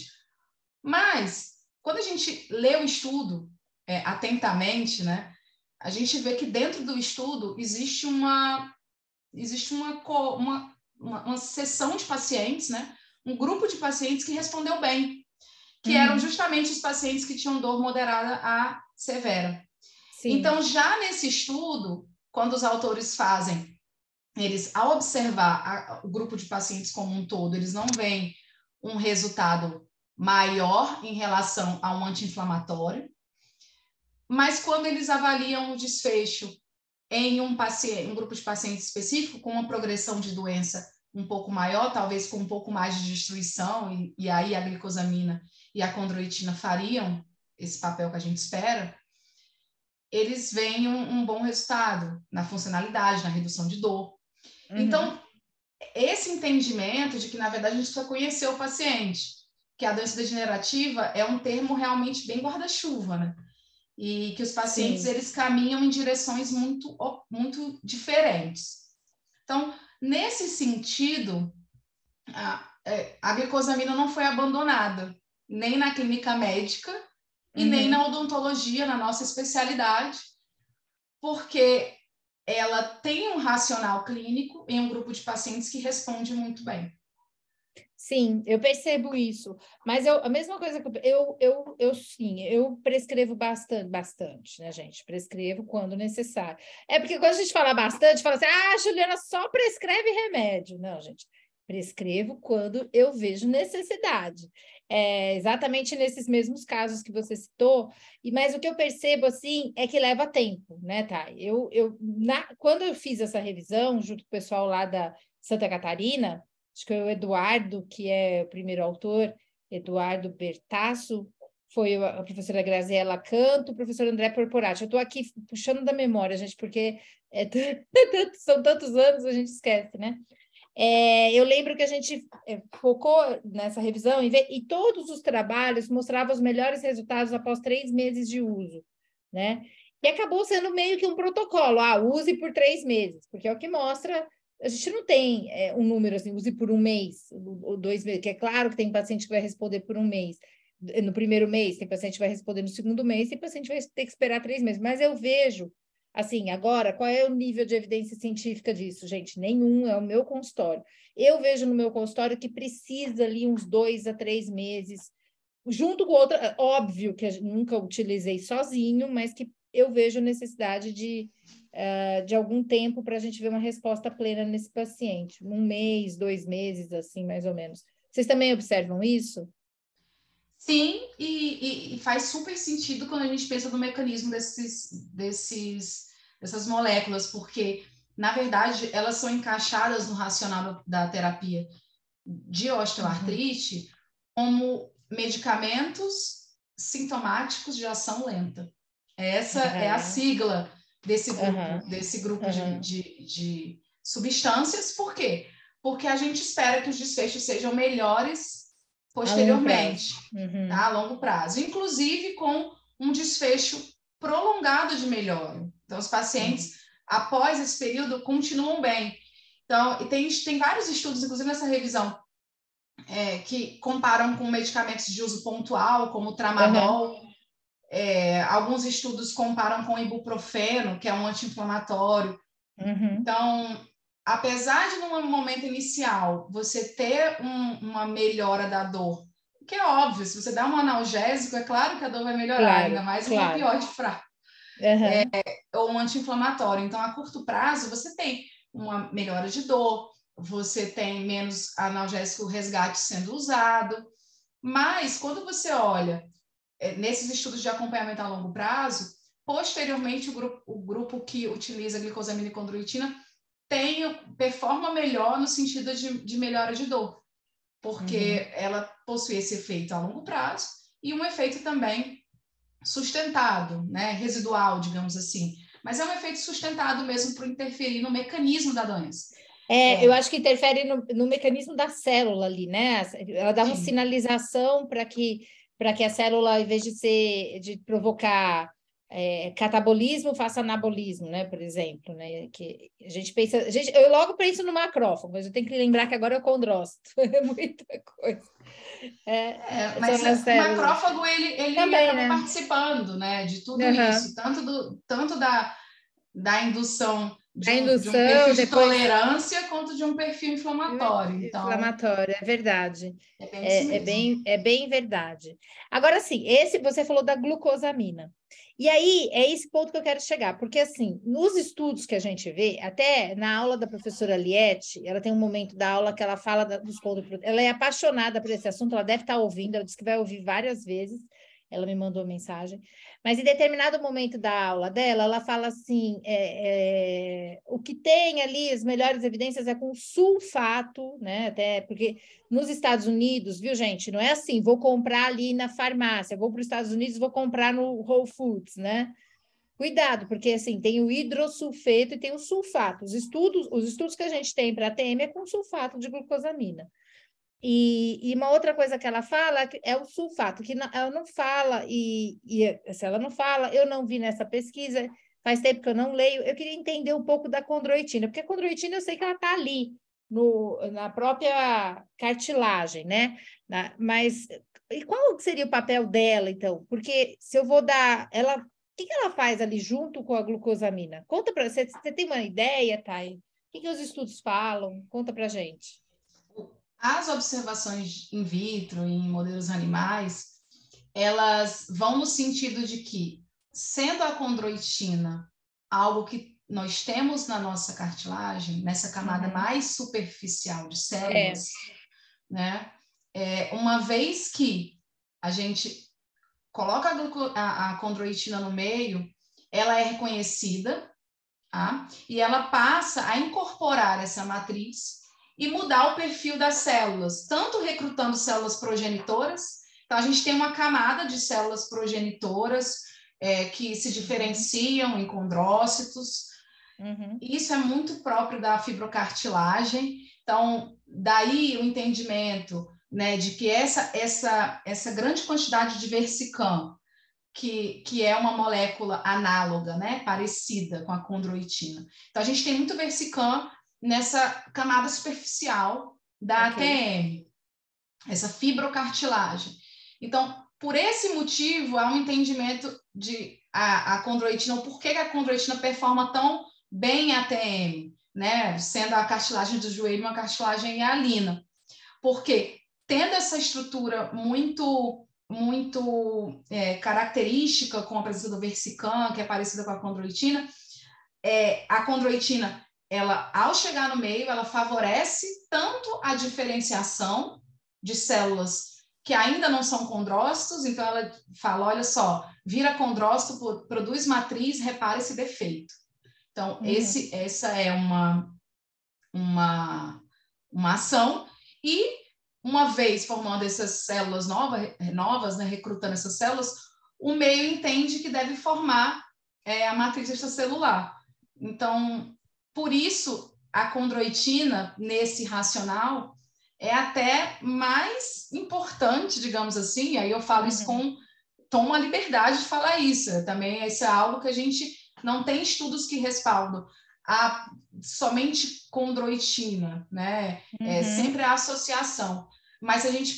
Mas, quando a gente lê o estudo é, atentamente, né, a gente vê que dentro do estudo existe uma existe uma, uma, uma, uma sessão de pacientes, né? um grupo de pacientes que respondeu bem, que uhum. eram justamente os pacientes que tinham dor moderada a severa. Sim. Então, já nesse estudo, quando os autores fazem, eles, ao observar a, o grupo de pacientes como um todo, eles não veem um resultado maior em relação a um anti-inflamatório, mas quando eles avaliam o desfecho em um, paciente, um grupo de pacientes específico com uma progressão de doença um pouco maior, talvez com um pouco mais de destruição, e, e aí a glicosamina e a condroitina fariam esse papel que a gente espera, eles veem um, um bom resultado na funcionalidade, na redução de dor. Uhum. Então, esse entendimento de que, na verdade, a gente precisa conhecer o paciente, que a doença degenerativa é um termo realmente bem guarda-chuva, né? E que os pacientes, Sim. eles caminham em direções muito, muito diferentes. Então, nesse sentido, a, é, a glicosamina não foi abandonada, nem na clínica médica e uhum. nem na odontologia, na nossa especialidade, porque ela tem um racional clínico em um grupo de pacientes que responde muito bem. Sim, eu percebo isso. Mas eu, a mesma coisa que eu, eu, eu, eu sim, eu prescrevo bastante, bastante, né, gente? Prescrevo quando necessário. É porque quando a gente fala bastante, fala assim, ah, Juliana só prescreve remédio. Não, gente, prescrevo quando eu vejo necessidade é, exatamente nesses mesmos casos que você citou, e mas o que eu percebo assim é que leva tempo, né, Thay? Eu, eu na, quando eu fiz essa revisão junto com o pessoal lá da Santa Catarina, acho que é o Eduardo, que é o primeiro autor, Eduardo Bertasso, foi a professora Graziela Canto, o professor André Porporati. Eu estou aqui puxando da memória, gente, porque é, são tantos anos, a gente esquece, né? É, eu lembro que a gente é, focou nessa revisão e, e todos os trabalhos mostravam os melhores resultados após três meses de uso, né? E acabou sendo meio que um protocolo, ah, use por três meses, porque é o que mostra. A gente não tem é, um número assim, use por um mês, ou dois meses, que é claro que tem paciente que vai responder por um mês. No primeiro mês, tem paciente que vai responder no segundo mês, tem paciente que vai ter que esperar três meses. Mas eu vejo Assim, agora, qual é o nível de evidência científica disso, gente? Nenhum, é o meu consultório. Eu vejo no meu consultório que precisa ali uns dois a três meses, junto com outra, óbvio que eu nunca utilizei sozinho, mas que eu vejo necessidade de, uh, de algum tempo para a gente ver uma resposta plena nesse paciente. Um mês, dois meses, assim, mais ou menos. Vocês também observam isso? Sim, e, e, faz super sentido quando a gente pensa no mecanismo desses, desses, dessas moléculas, porque, na verdade, elas são encaixadas no racional da terapia de osteoartrite uhum. como medicamentos sintomáticos de ação lenta. Essa uhum. é a sigla desse grupo, uhum. desse grupo de, de, de substâncias. Por quê? Porque a gente espera que os desfechos sejam melhores posteriormente, a longo, uhum. tá? a longo prazo, inclusive com um desfecho prolongado de melhora. Então, os pacientes, uhum. após esse período, continuam bem. Então, e tem, tem vários estudos, inclusive nessa revisão, é, que comparam com medicamentos de uso pontual, como o tramadol. Uhum. É, alguns estudos comparam com o ibuprofeno, que é um anti-inflamatório. Uhum. Então, apesar de no momento inicial você ter um, uma melhora da dor, que é óbvio, se você dá um analgésico, é claro que a dor vai melhorar, claro, ainda mais claro. um opioide fraco. Uhum. É, ou um anti-inflamatório. Então, a curto prazo, você tem uma melhora de dor, você tem menos analgésico resgate sendo usado, mas quando você olha é, nesses estudos de acompanhamento a longo prazo, posteriormente o grupo, o grupo que utiliza glicosamina e condroitina tem, performa melhor no sentido de, de melhora de dor, porque uhum. ela possui esse efeito a longo prazo e um efeito também sustentado, né, residual, digamos assim. Mas é um efeito sustentado mesmo por interferir no mecanismo da doença. É, é. eu acho que interfere no, no, mecanismo da célula ali, né? Ela dá uma Sim. sinalização para que para que a célula, em vez de ser de provocar é, catabolismo faça anabolismo, né, por exemplo, né, que a gente pensa, a gente, eu logo penso no macrófago, mas eu tenho que lembrar que agora é o condrócito, é muita coisa. É, é, mas o macrófago, ele, ele Também, acaba né? participando, né, de tudo uhum. isso, tanto, do, tanto da, da indução de, indução, de um perfil de depois... tolerância quanto de um perfil inflamatório. Então, inflamatório, é verdade. É bem, é, é, bem, é bem verdade. Agora, sim, esse você falou da glucosamina. E aí é esse ponto que eu quero chegar, porque assim, nos estudos que a gente vê, até na aula da professora Liette, ela tem um momento da aula que ela fala dos pontos, ela é apaixonada por esse assunto, ela deve estar ouvindo, ela disse que vai ouvir várias vezes. Ela me mandou mensagem. Mas em determinado momento da aula dela, ela fala assim: é, é, o que tem ali, as melhores evidências é com sulfato, né? Até porque nos Estados Unidos, viu, gente? Não é assim, vou comprar ali na farmácia, vou para os Estados Unidos vou comprar no Whole Foods, né? Cuidado, porque assim, tem o hidrosulfeto e tem o sulfato. Os estudos, os estudos que a gente tem para ATM é com sulfato de glucosamina. E, e, uma outra coisa que ela fala é o sulfato, que não, ela não fala, e, e, se ela não fala, eu não vi nessa pesquisa, faz tempo que eu não leio, eu queria entender um pouco da condroitina, porque a condroitina eu sei que ela está ali, no, na própria cartilagem, né? Na, mas e qual seria o papel dela, então? Porque se eu vou dar, ela, o que, que ela faz ali junto com a glucosamina? Conta para você, você tem uma ideia, Thay? O que, que os estudos falam? Conta para gente. As observações in vitro, em modelos animais, elas vão no sentido de que, sendo a condroitina algo que nós temos na nossa cartilagem, nessa camada uhum. mais superficial de células, é. né? É, uma vez que a gente coloca a, a, a condroitina no meio, ela é reconhecida, tá? E ela passa a incorporar essa matriz e mudar o perfil das células, tanto recrutando células progenitoras, então a gente tem uma camada de células progenitoras é, que se diferenciam em condrócitos, uhum. isso é muito próprio da fibrocartilagem, então daí o entendimento né, de que essa, essa, essa grande quantidade de versicam, que, que é uma molécula análoga, né, parecida com a condroitina. Então, a gente tem muito versicam nessa camada superficial da okay. ATM, essa fibrocartilagem. Então, por esse motivo, há um entendimento de a, a condroitina, por que a condroitina performa tão bem a ATM, né? Sendo a cartilagem do joelho uma cartilagem hialina. Porque tendo essa estrutura muito muito é, característica com a presença do versicam, que é parecida com a condroitina, é, a condroitina ela, ao chegar no meio, ela favorece tanto a diferenciação de células que ainda não são condrócitos, então ela fala, olha só, vira condrócito, produz matriz, repara esse defeito. Então, uhum. esse, essa é uma, uma, uma ação, e uma vez formando essas células novas, novas né, recrutando essas células, o meio entende que deve formar é, a matriz extracelular. Então, por isso, a condroitina, nesse racional, é até mais importante, digamos assim, aí eu falo uhum. isso com tomo a liberdade de falar isso, também isso é algo que a gente não tem estudos que respaldam a somente condroitina, né? É uhum. É sempre a associação. Mas se a gente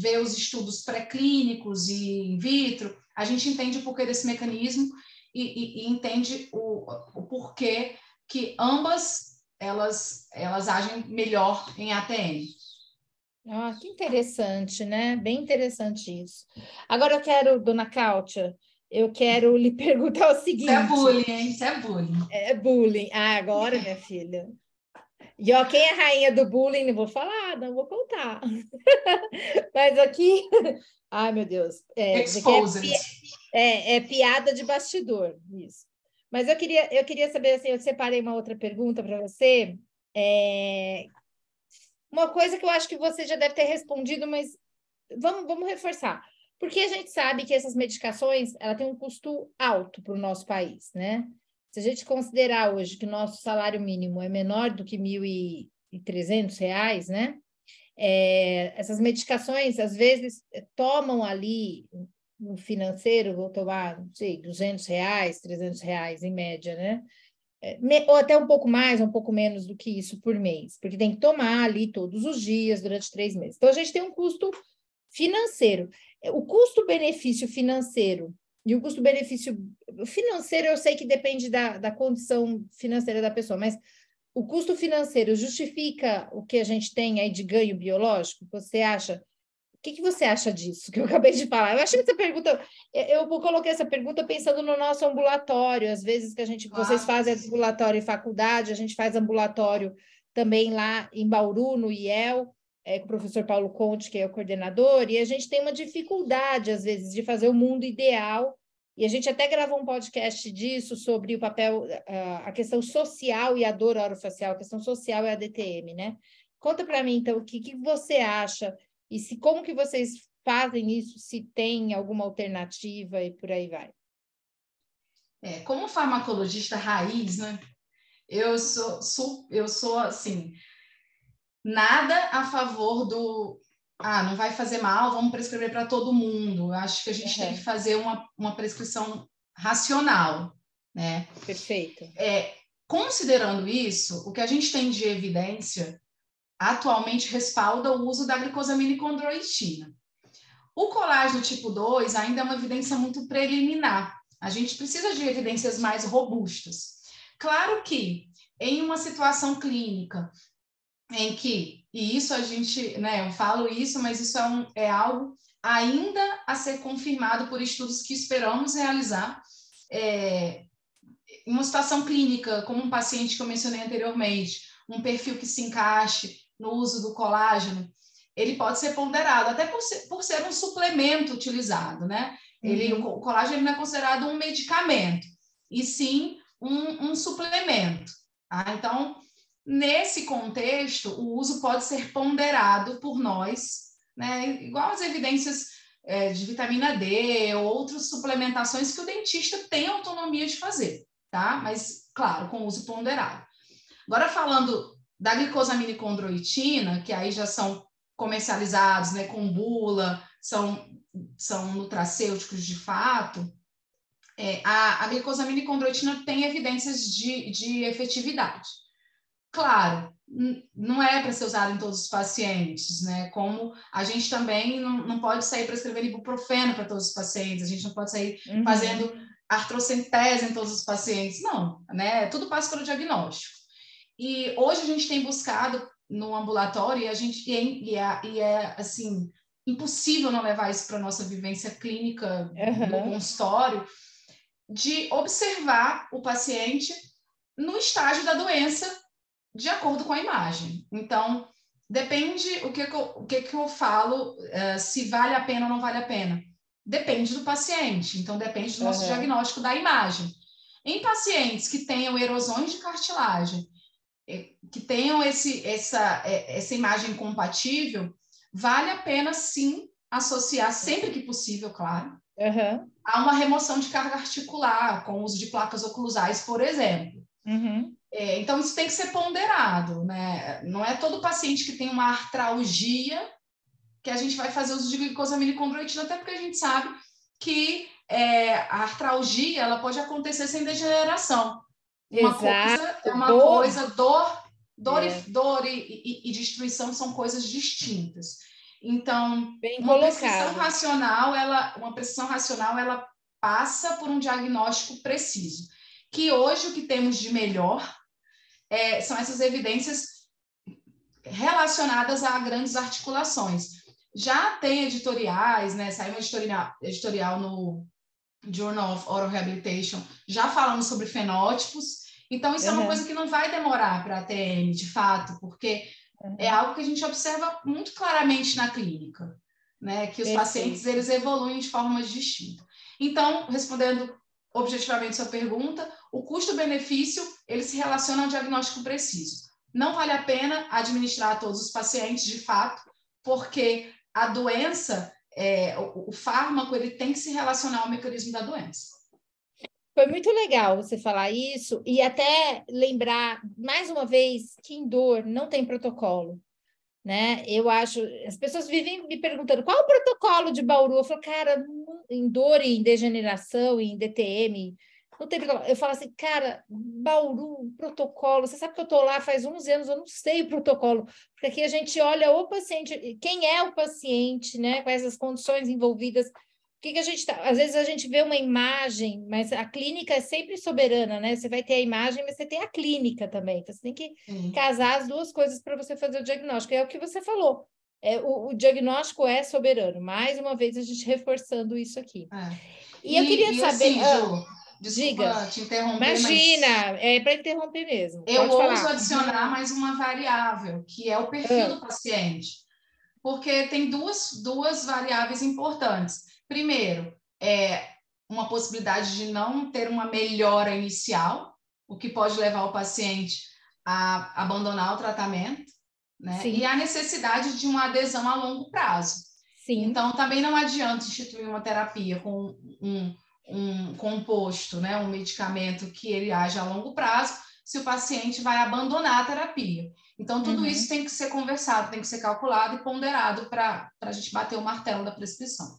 vê os estudos pré-clínicos e in vitro, a gente entende o porquê desse mecanismo e, e, e entende o, o porquê que ambas elas, elas agem melhor em ATM. Ah, que interessante, né? Bem interessante isso. Agora eu quero, dona Cáutia, eu quero lhe perguntar o seguinte. Isso é bullying, hein? Isso é bullying. É bullying. Ah, agora, minha filha. E ó, quem é rainha do bullying, não vou falar, não vou contar. Mas aqui, ai meu Deus. É. É, é, é piada de bastidor, isso. Mas eu queria, eu queria saber, assim, eu separei uma outra pergunta para você. É... Uma coisa que eu acho que você já deve ter respondido, mas vamos, vamos reforçar. Porque a gente sabe que essas medicações ela tem um custo alto para o nosso país, né? Se a gente considerar hoje que o nosso salário mínimo é menor do que R$ 1.300, né? É, essas medicações, às vezes, tomam ali financeiro, vou tomar, não sei, 200 reais, 300 reais em média, né? É, ou até um pouco mais, um pouco menos do que isso por mês, porque tem que tomar ali todos os dias durante três meses. Então, a gente tem um custo financeiro. O custo-benefício financeiro e o custo-benefício financeiro, eu sei que depende da, da condição financeira da pessoa, mas o custo financeiro justifica o que a gente tem aí de ganho biológico? Você acha o que, que você acha disso que eu acabei de falar? Eu achei que essa pergunta, eu coloquei essa pergunta pensando no nosso ambulatório, às vezes que a gente, claro. vocês fazem ambulatório em faculdade, a gente faz ambulatório também lá em Bauru, no IEL, é, com o professor Paulo Conte, que é o coordenador, e a gente tem uma dificuldade, às vezes, de fazer o mundo ideal. E a gente até gravou um podcast disso sobre o papel, a questão social e a dor orofacial, a questão social e a DTM, né? Conta para mim, então, o que, que você acha e se como que vocês fazem isso, se tem alguma alternativa e por aí vai. É, como farmacologista raiz, né? Eu sou, sou, eu sou assim, nada a favor do ah, não vai fazer mal, vamos prescrever para todo mundo. Eu acho que a gente uhum. tem que fazer uma, uma prescrição racional, né? Perfeito. É, considerando isso, o que a gente tem de evidência atualmente respalda o uso da glicosamina e condroitina. O colágeno tipo 2 ainda é uma evidência muito preliminar. A gente precisa de evidências mais robustas. Claro que em uma situação clínica em que, e isso a gente, né, eu falo isso, mas isso é, um, é algo ainda a ser confirmado por estudos que esperamos realizar, é, em uma situação clínica, como um paciente que eu mencionei anteriormente, um perfil que se encaixe no uso do colágeno, ele pode ser ponderado, até por ser, por ser um suplemento utilizado, né? Ele, uhum. O colágeno não é considerado um medicamento, e sim um, um suplemento. Tá? Então, Nesse contexto, o uso pode ser ponderado por nós, né? igual as evidências é, de vitamina D ou outras suplementações que o dentista tem autonomia de fazer, tá? Mas, claro, com uso ponderado. Agora, falando da glicosamina e condroitina, que aí já são comercializados né, com bula, são, são nutracêuticos de fato, é, a, a glicosamina e condroitina tem evidências de, de efetividade. Claro, não é para ser usado em todos os pacientes, né? Como a gente também não, não pode sair prescrevendo ibuprofeno para todos os pacientes, a gente não pode sair uhum. fazendo artrocentese em todos os pacientes, não, né? Tudo passa pelo diagnóstico. E hoje a gente tem buscado no ambulatório e a gente e é, e é assim impossível não levar isso para nossa vivência clínica uhum. no consultório de observar o paciente no estágio da doença de acordo com a imagem. Então, depende o que, que, eu, o que, que eu falo, uh, se vale a pena ou não vale a pena. Depende do paciente, então depende do nosso uhum. diagnóstico da imagem. Em pacientes que tenham erosões de cartilagem, que tenham esse, essa, eh, essa imagem compatível, vale a pena sim associar, sempre que possível, claro, uhum. a uma remoção de carga articular, com o uso de placas oclusais, por exemplo. Uhum. É, então, isso tem que ser ponderado, né? Não é todo paciente que tem uma artralgia que a gente vai fazer uso de glicosamina e condroitina, até porque a gente sabe que é, a artralgia ela pode acontecer sem degeneração. Uma Exato. coisa é uma dor. coisa, dor, dor, é. e, dor e, e, e, destruição são coisas distintas. Então, Bem uma colocado. prescrição racional, ela, uma prescrição racional, ela passa por um diagnóstico preciso. Que hoje o que temos de melhor é, são essas evidências relacionadas a grandes articulações. Já tem editoriais, né? Saiu uma editorial, editorial no Journal of Oral Rehabilitation, já falando sobre fenótipos. Então, isso uhum. é uma coisa que não vai demorar para a TM, de fato, porque uhum. é algo que a gente observa muito claramente na clínica, né? Que os Perfeito. pacientes eles evoluem de formas distintas. Então, respondendo objetivamente sua pergunta, o custo-benefício ele se relaciona ao diagnóstico preciso. Não vale a pena administrar a todos os pacientes, de fato, porque a doença, é, o, o fármaco, ele tem que se relacionar ao mecanismo da doença. Foi muito legal você falar isso e até lembrar, mais uma vez, que em dor não tem protocolo né? Eu acho, as pessoas vivem me perguntando qual o protocolo de Bauru. Eu falo, cara, em dor, em degeneração, em DTM, não tem protocolo. Eu falo assim, cara, Bauru, protocolo. Você sabe que eu estou lá faz 11 anos, eu não sei o protocolo, porque aqui a gente olha o paciente, quem é o paciente, né? Quais as condições envolvidas que, que a gente tá? Às vezes a gente vê uma imagem, mas a clínica é sempre soberana, né? Você vai ter a imagem, mas você tem a clínica também. Então, você tem que uhum. casar as duas coisas para você fazer o diagnóstico. É o que você falou. É, o, o, diagnóstico é soberano. Mais uma vez, a gente reforçando isso aqui. É. E, e, eu queria e saber. Assim, ah, Desculpa Diga. te interromper. Imagina, é para interromper mesmo. Eu ouso adicionar mais uma variável, que é o perfil ah. do paciente. porque tem duas, duas variáveis importantes. Primeiro, é uma possibilidade de não ter uma melhora inicial, o que pode levar o paciente a abandonar o tratamento, né? Sim. E a necessidade de uma adesão a longo prazo. Sim. Então, também não adianta instituir uma terapia com um, um composto, né? um medicamento que ele age a longo prazo, se o paciente vai abandonar a terapia. Então, tudo uhum. isso tem que ser conversado, tem que ser calculado e ponderado para a gente bater o martelo da prescrição.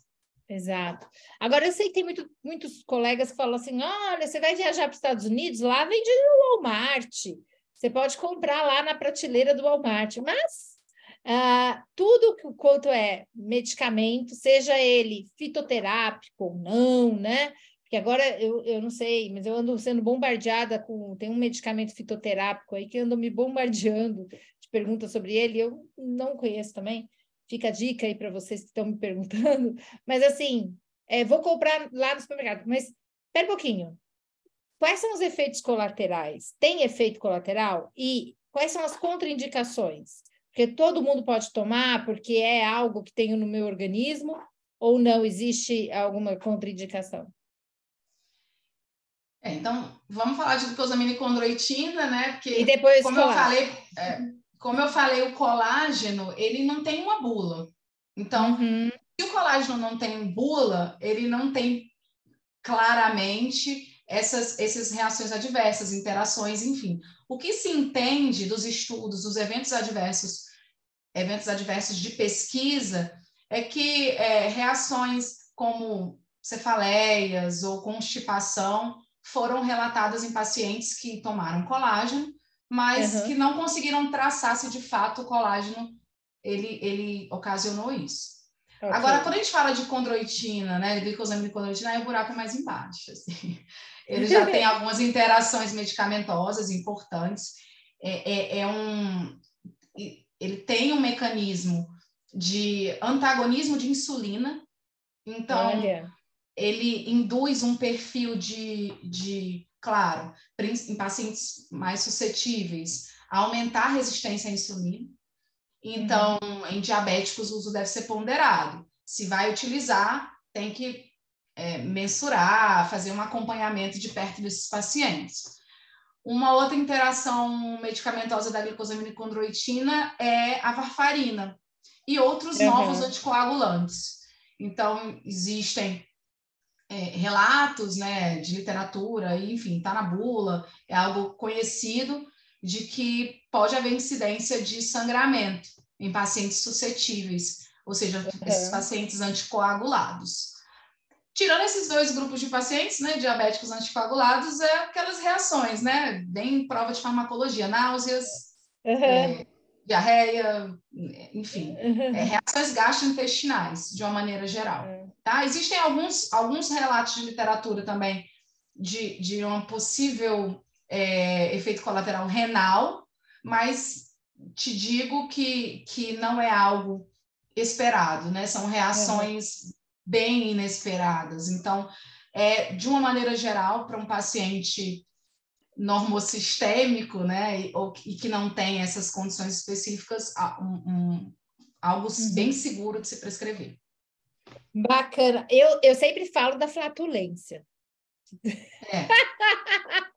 Exato. Agora, eu sei que tem muito, muitos colegas que falam assim: olha, você vai viajar para os Estados Unidos, lá vende no Walmart. Você pode comprar lá na prateleira do Walmart. Mas uh, tudo que, quanto é medicamento, seja ele fitoterápico ou não, né? que agora eu, eu não sei, mas eu ando sendo bombardeada com. Tem um medicamento fitoterápico aí que anda me bombardeando de perguntas sobre ele, eu não conheço também. Fica a dica aí para vocês que estão me perguntando. Mas assim, é, vou comprar lá no supermercado. Mas espera um pouquinho. Quais são os efeitos colaterais? Tem efeito colateral? E quais são as contraindicações? Porque todo mundo pode tomar porque é algo que tenho no meu organismo ou não existe alguma contraindicação? É, então, vamos falar de glucosamina e condroitina, né? Porque, e depois como eu falei, é, como eu falei, o colágeno, ele não tem uma bula. Então, uhum. se o colágeno não tem bula, ele não tem claramente essas, essas reações adversas, interações, enfim. O que se entende dos estudos, dos eventos adversos, eventos adversos de pesquisa, é que é, reações como cefaleias ou constipação foram relatadas em pacientes que tomaram colágeno, mas uhum. que não conseguiram traçar se de fato o colágeno ele, ele ocasionou isso. Okay. Agora, quando a gente fala de condroitina, né, glicosamina e condroitina, aí o buraco é mais embaixo. Assim. Ele já tem algumas interações medicamentosas importantes. É, é, é um, ele tem um mecanismo de antagonismo de insulina. Então, Olha ele induz um perfil de, de claro, em pacientes mais suscetíveis, a aumentar a resistência à insulina. Então, uhum. em diabéticos, o uso deve ser ponderado. Se vai utilizar, tem que é, mensurar, fazer um acompanhamento de perto desses pacientes. Uma outra interação medicamentosa da glucosamina e condroitina é a varfarina e outros uhum. novos anticoagulantes. Então, existem é, relatos né, de literatura, enfim, está na bula, é algo conhecido de que pode haver incidência de sangramento em pacientes suscetíveis, ou seja, uhum. esses pacientes anticoagulados. Tirando esses dois grupos de pacientes, né, diabéticos anticoagulados, é aquelas reações, né, bem prova de farmacologia, náuseas, uhum. é, diarreia, enfim, uhum. é, reações gastrointestinais, de uma maneira geral. Uhum. Tá? Existem alguns, alguns relatos de literatura também de, de um possível é, efeito colateral renal, mas te digo que, que não é algo esperado, né? São reações uhum. bem inesperadas. Então, é, de uma maneira geral, para um paciente normosistêmico, né, e, ou, e que não tem essas condições específicas, um, um, algo uhum. bem seguro de se prescrever. Bacana. Eu, eu sempre falo da flatulência. É.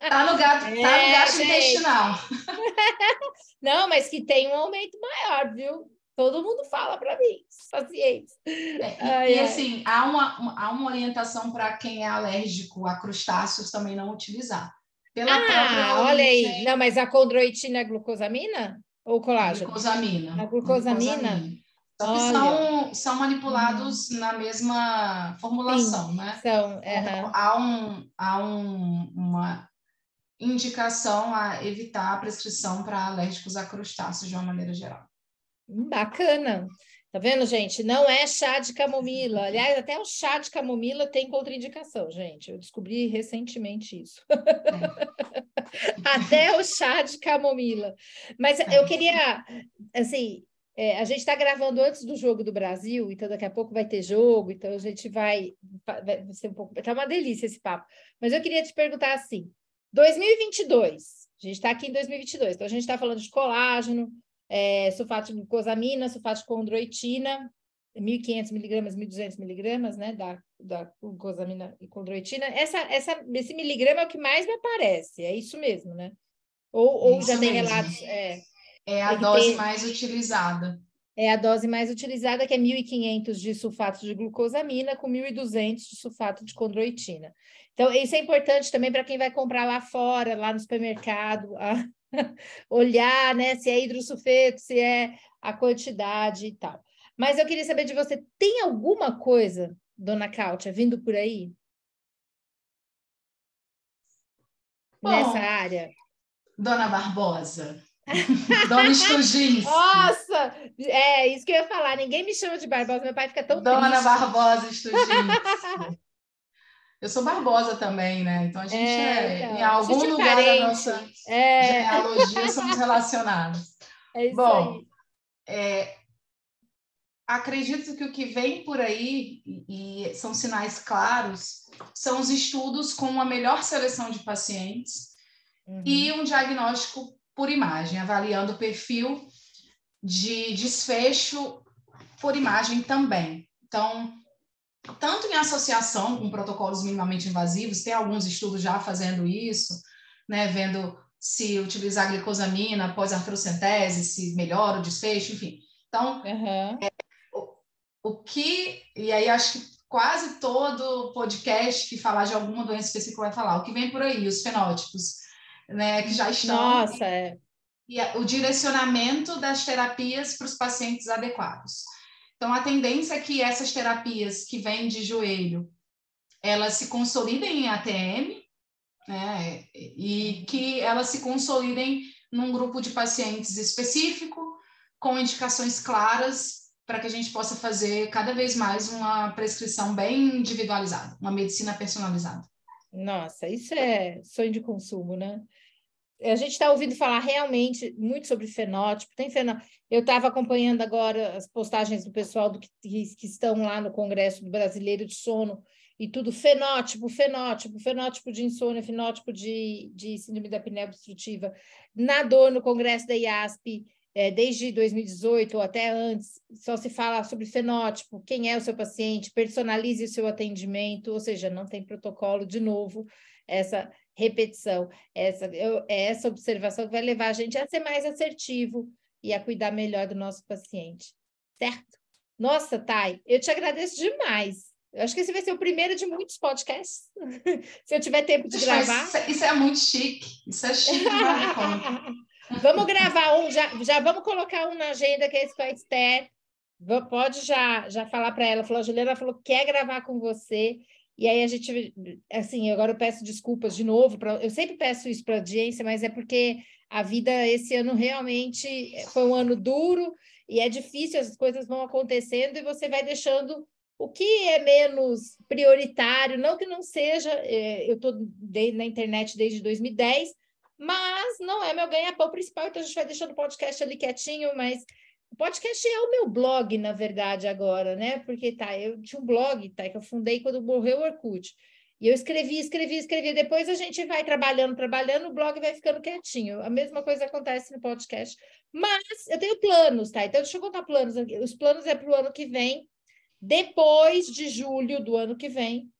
Tá no gato, é, tá no gato intestinal. Não, mas que tem um aumento maior, viu? Todo mundo fala para mim, pacientes. É, e, assim, há uma, há uma orientação para quem é alérgico a crustáceos também não utilizar. Pela ah, própria olha aí. Não, mas a condroitina é glucosamina? Ou colágeno? Glucosamina. A glucosamina? glucosamina. Só que são, são manipulados na mesma formulação, Sim, né? São, uhum. Há, um, há um, uma indicação a evitar a prescrição para alérgicos a crustáceos de uma maneira geral. Bacana. Tá vendo, gente? Não é chá de camomila. Aliás, até o chá de camomila tem contraindicação, gente. Eu descobri recentemente isso. Até o chá de camomila. Mas eu queria, assim, é, a gente está gravando antes do jogo do Brasil, então daqui a pouco vai ter jogo, então a gente vai, vai ser um pouco. Tá uma delícia esse papo. Mas eu queria te perguntar assim: 2022, a gente está aqui em 2022, então a gente está falando de colágeno, é, sulfato de glucosamina, sulfato de condroitina, 1.500 miligramas, 1.200 miligramas, né, da, da glucosamina e condroitina. Essa, essa, esse miligrama é o que mais me aparece, é isso mesmo, né? Ou, ou já tem relatos... É, é a dose ter... mais utilizada. É a dose mais utilizada, que é 1.500 de sulfato de glucosamina com 1.200 de sulfato de condroitina. Então, isso é importante também para quem vai comprar lá fora, lá no supermercado, a... olhar né, se é hidrosulfeto, se é a quantidade e tal. Mas eu queria saber de você, tem alguma coisa, dona Cáutia, vindo por aí? Bom, nessa área? Dona Barbosa, Dona Estugins. Nossa, é isso que eu ia falar. Ninguém me chama de Barbosa, meu pai fica tão Dona triste. Barbosa Estugins. eu sou Barbosa também, né? Então a gente é, é então, em algum é lugar da nossa é. genealogia somos relacionados. É isso Bom, aí. É, acredito que o que vem por aí, e, e são sinais claros, são os estudos com uma melhor seleção de pacientes uhum. e um diagnóstico por imagem, avaliando o perfil de desfecho por imagem também. Então, tanto em associação com protocolos minimamente invasivos, tem alguns estudos já fazendo isso, né, vendo se utilizar glicosamina após artrocentese, se melhora o desfecho, enfim. Então, uhum. é, o, o que, e aí acho que quase todo podcast que falar de alguma doença específica vai falar, o que vem por aí, os fenótipos né, que já estão. Nossa, é. E o direcionamento das terapias para os pacientes adequados. Então, a tendência é que essas terapias que vêm de joelho, elas se consolidem em ATM, né, e que elas se consolidem num grupo de pacientes específico, com indicações claras, para que a gente possa fazer cada vez mais uma prescrição bem individualizada, uma medicina personalizada. Nossa, isso é sonho de consumo, né? A gente está ouvindo falar realmente muito sobre fenótipo. Tem fenótipo. Eu estava acompanhando agora as postagens do pessoal do que, que, estão lá no Congresso Brasileiro de Sono e tudo fenótipo, fenótipo, fenótipo de insônia, fenótipo de, de síndrome da apneia obstrutiva. Na dor no Congresso da IASP, é, desde 2018 ou até antes, só se fala sobre fenótipo, quem é o seu paciente, personalize o seu atendimento, ou seja, não tem protocolo, de novo, essa repetição, essa, eu, essa observação vai levar a gente a ser mais assertivo e a cuidar melhor do nosso paciente, certo? Nossa, Thay, eu te agradeço demais. Eu acho que esse vai ser o primeiro de muitos podcasts. Se eu tiver tempo de gravar. Isso, isso, é muito chique. Isso é chique Vamos gravar um, já, já vamos colocar um na agenda, que é esse com a Esther. Pode já, já falar para ela. Falou, a Juliana falou que quer gravar com você. E aí a gente, assim, agora eu peço desculpas de novo. Pra, eu sempre peço isso para a audiência, mas é porque a vida esse ano realmente foi um ano duro e é difícil, as coisas vão acontecendo e você vai deixando o que é menos prioritário, não que não seja, é, eu estou na internet desde 2010, mas não é meu ganha-pão principal, então a gente vai deixando o podcast ali quietinho, mas o podcast é o meu blog, na verdade, agora, né? Porque tá, eu tinha um blog, tá, que eu fundei quando morreu o Orkut. E eu escrevi, escrevi, escrevi. Depois a gente vai trabalhando, trabalhando, o blog vai ficando quietinho. A mesma coisa acontece no podcast. Mas eu tenho planos, tá? Então, deixa eu contar planos. Os planos é para o ano que vem, depois de julho do ano que vem,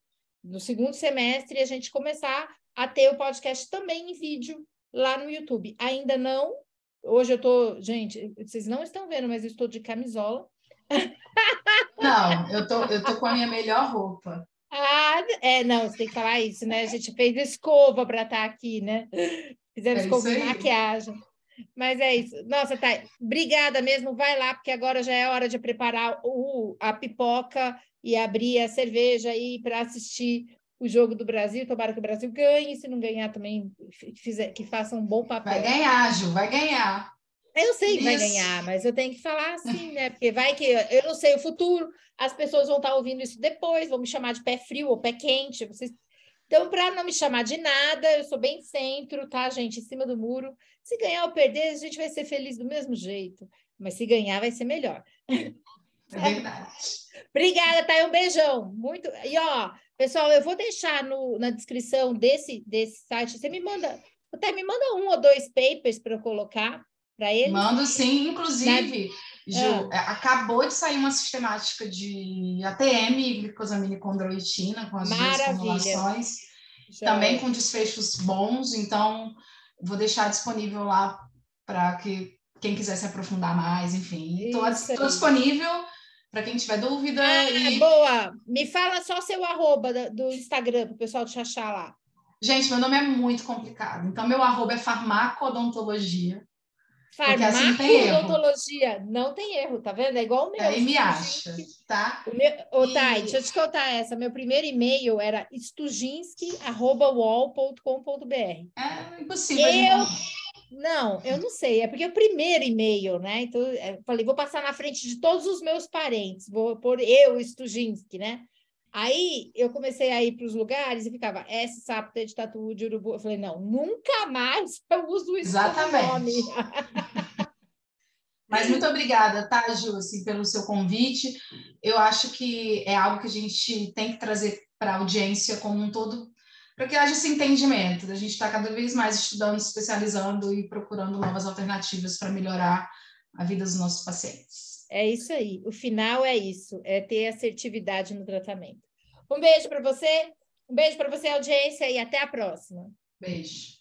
no segundo semestre, a gente começar a ter o podcast também em vídeo lá no YouTube. Ainda não. Hoje eu tô, gente, vocês não estão vendo, mas eu estou de camisola. Não, eu tô, eu tô com a minha melhor roupa. Ah, é, não, você tem que falar isso, né? A gente fez escova para estar tá aqui, né? Fizemos é escova e maquiagem. Mas é isso. Nossa, tá. Obrigada mesmo. Vai lá, porque agora já é hora de preparar o, a pipoca e abrir a cerveja aí para assistir o jogo do Brasil, tomara que o Brasil ganhe, se não ganhar também, fizer, que faça um bom papel. Vai ganhar, Ju, vai ganhar. Eu sei que vai ganhar, mas eu tenho que falar assim, né? Porque vai que eu não sei o futuro, as pessoas vão estar ouvindo isso depois, vão me chamar de pé frio ou pé quente. Vocês... Então, para não me chamar de nada, eu sou bem centro, tá, gente? Em cima do muro. Se ganhar ou perder, a gente vai ser feliz do mesmo jeito. Mas se ganhar, vai ser melhor. É verdade. Obrigada, Thay. Um beijão. Muito. E ó, Pessoal, eu vou deixar no, na descrição desse, desse site. Você me manda, até me manda um ou dois papers para eu colocar, para eles? Mando sim, inclusive, Na... Ju, ah. acabou de sair uma sistemática de ATM e glucosamina condroitina com as Maravilha. duas formulações, Já também é. com desfechos bons, então vou deixar disponível lá para que quem quiser se aprofundar mais, enfim. Estou disponível para quem tiver dúvida. Ah, e... Boa! Me fala só seu arroba do Instagram para o pessoal te achar lá. Gente, meu nome é muito complicado. Então, meu arroba é farmacodontologia. Farmacodontologia. Não tem erro, tá vendo? É igual o meu. Aí me acha, tá? O meu... Ô, e... Thay, deixa eu te contar essa. Meu primeiro e-mail era stuginski.wall.com.br. É impossível. Eu... Não, eu não sei. É porque é o primeiro e-mail, né? Então, eu falei, vou passar na frente de todos os meus parentes. Vou pôr eu, Stuginski, né? Aí eu comecei a ir para os lugares e ficava S sapta de tatu de urubu. Eu falei, não, nunca mais eu uso isso Exatamente. Mas muito obrigada, tá, Ju, assim, pelo seu convite. Eu acho que é algo que a gente tem que trazer para a audiência como um todo, para que haja esse entendimento. A gente está cada vez mais estudando, especializando e procurando novas alternativas para melhorar a vida dos nossos pacientes. É isso aí. O final é isso, é ter assertividade no tratamento. Um beijo para você, um beijo para você, audiência, e até a próxima. Beijo.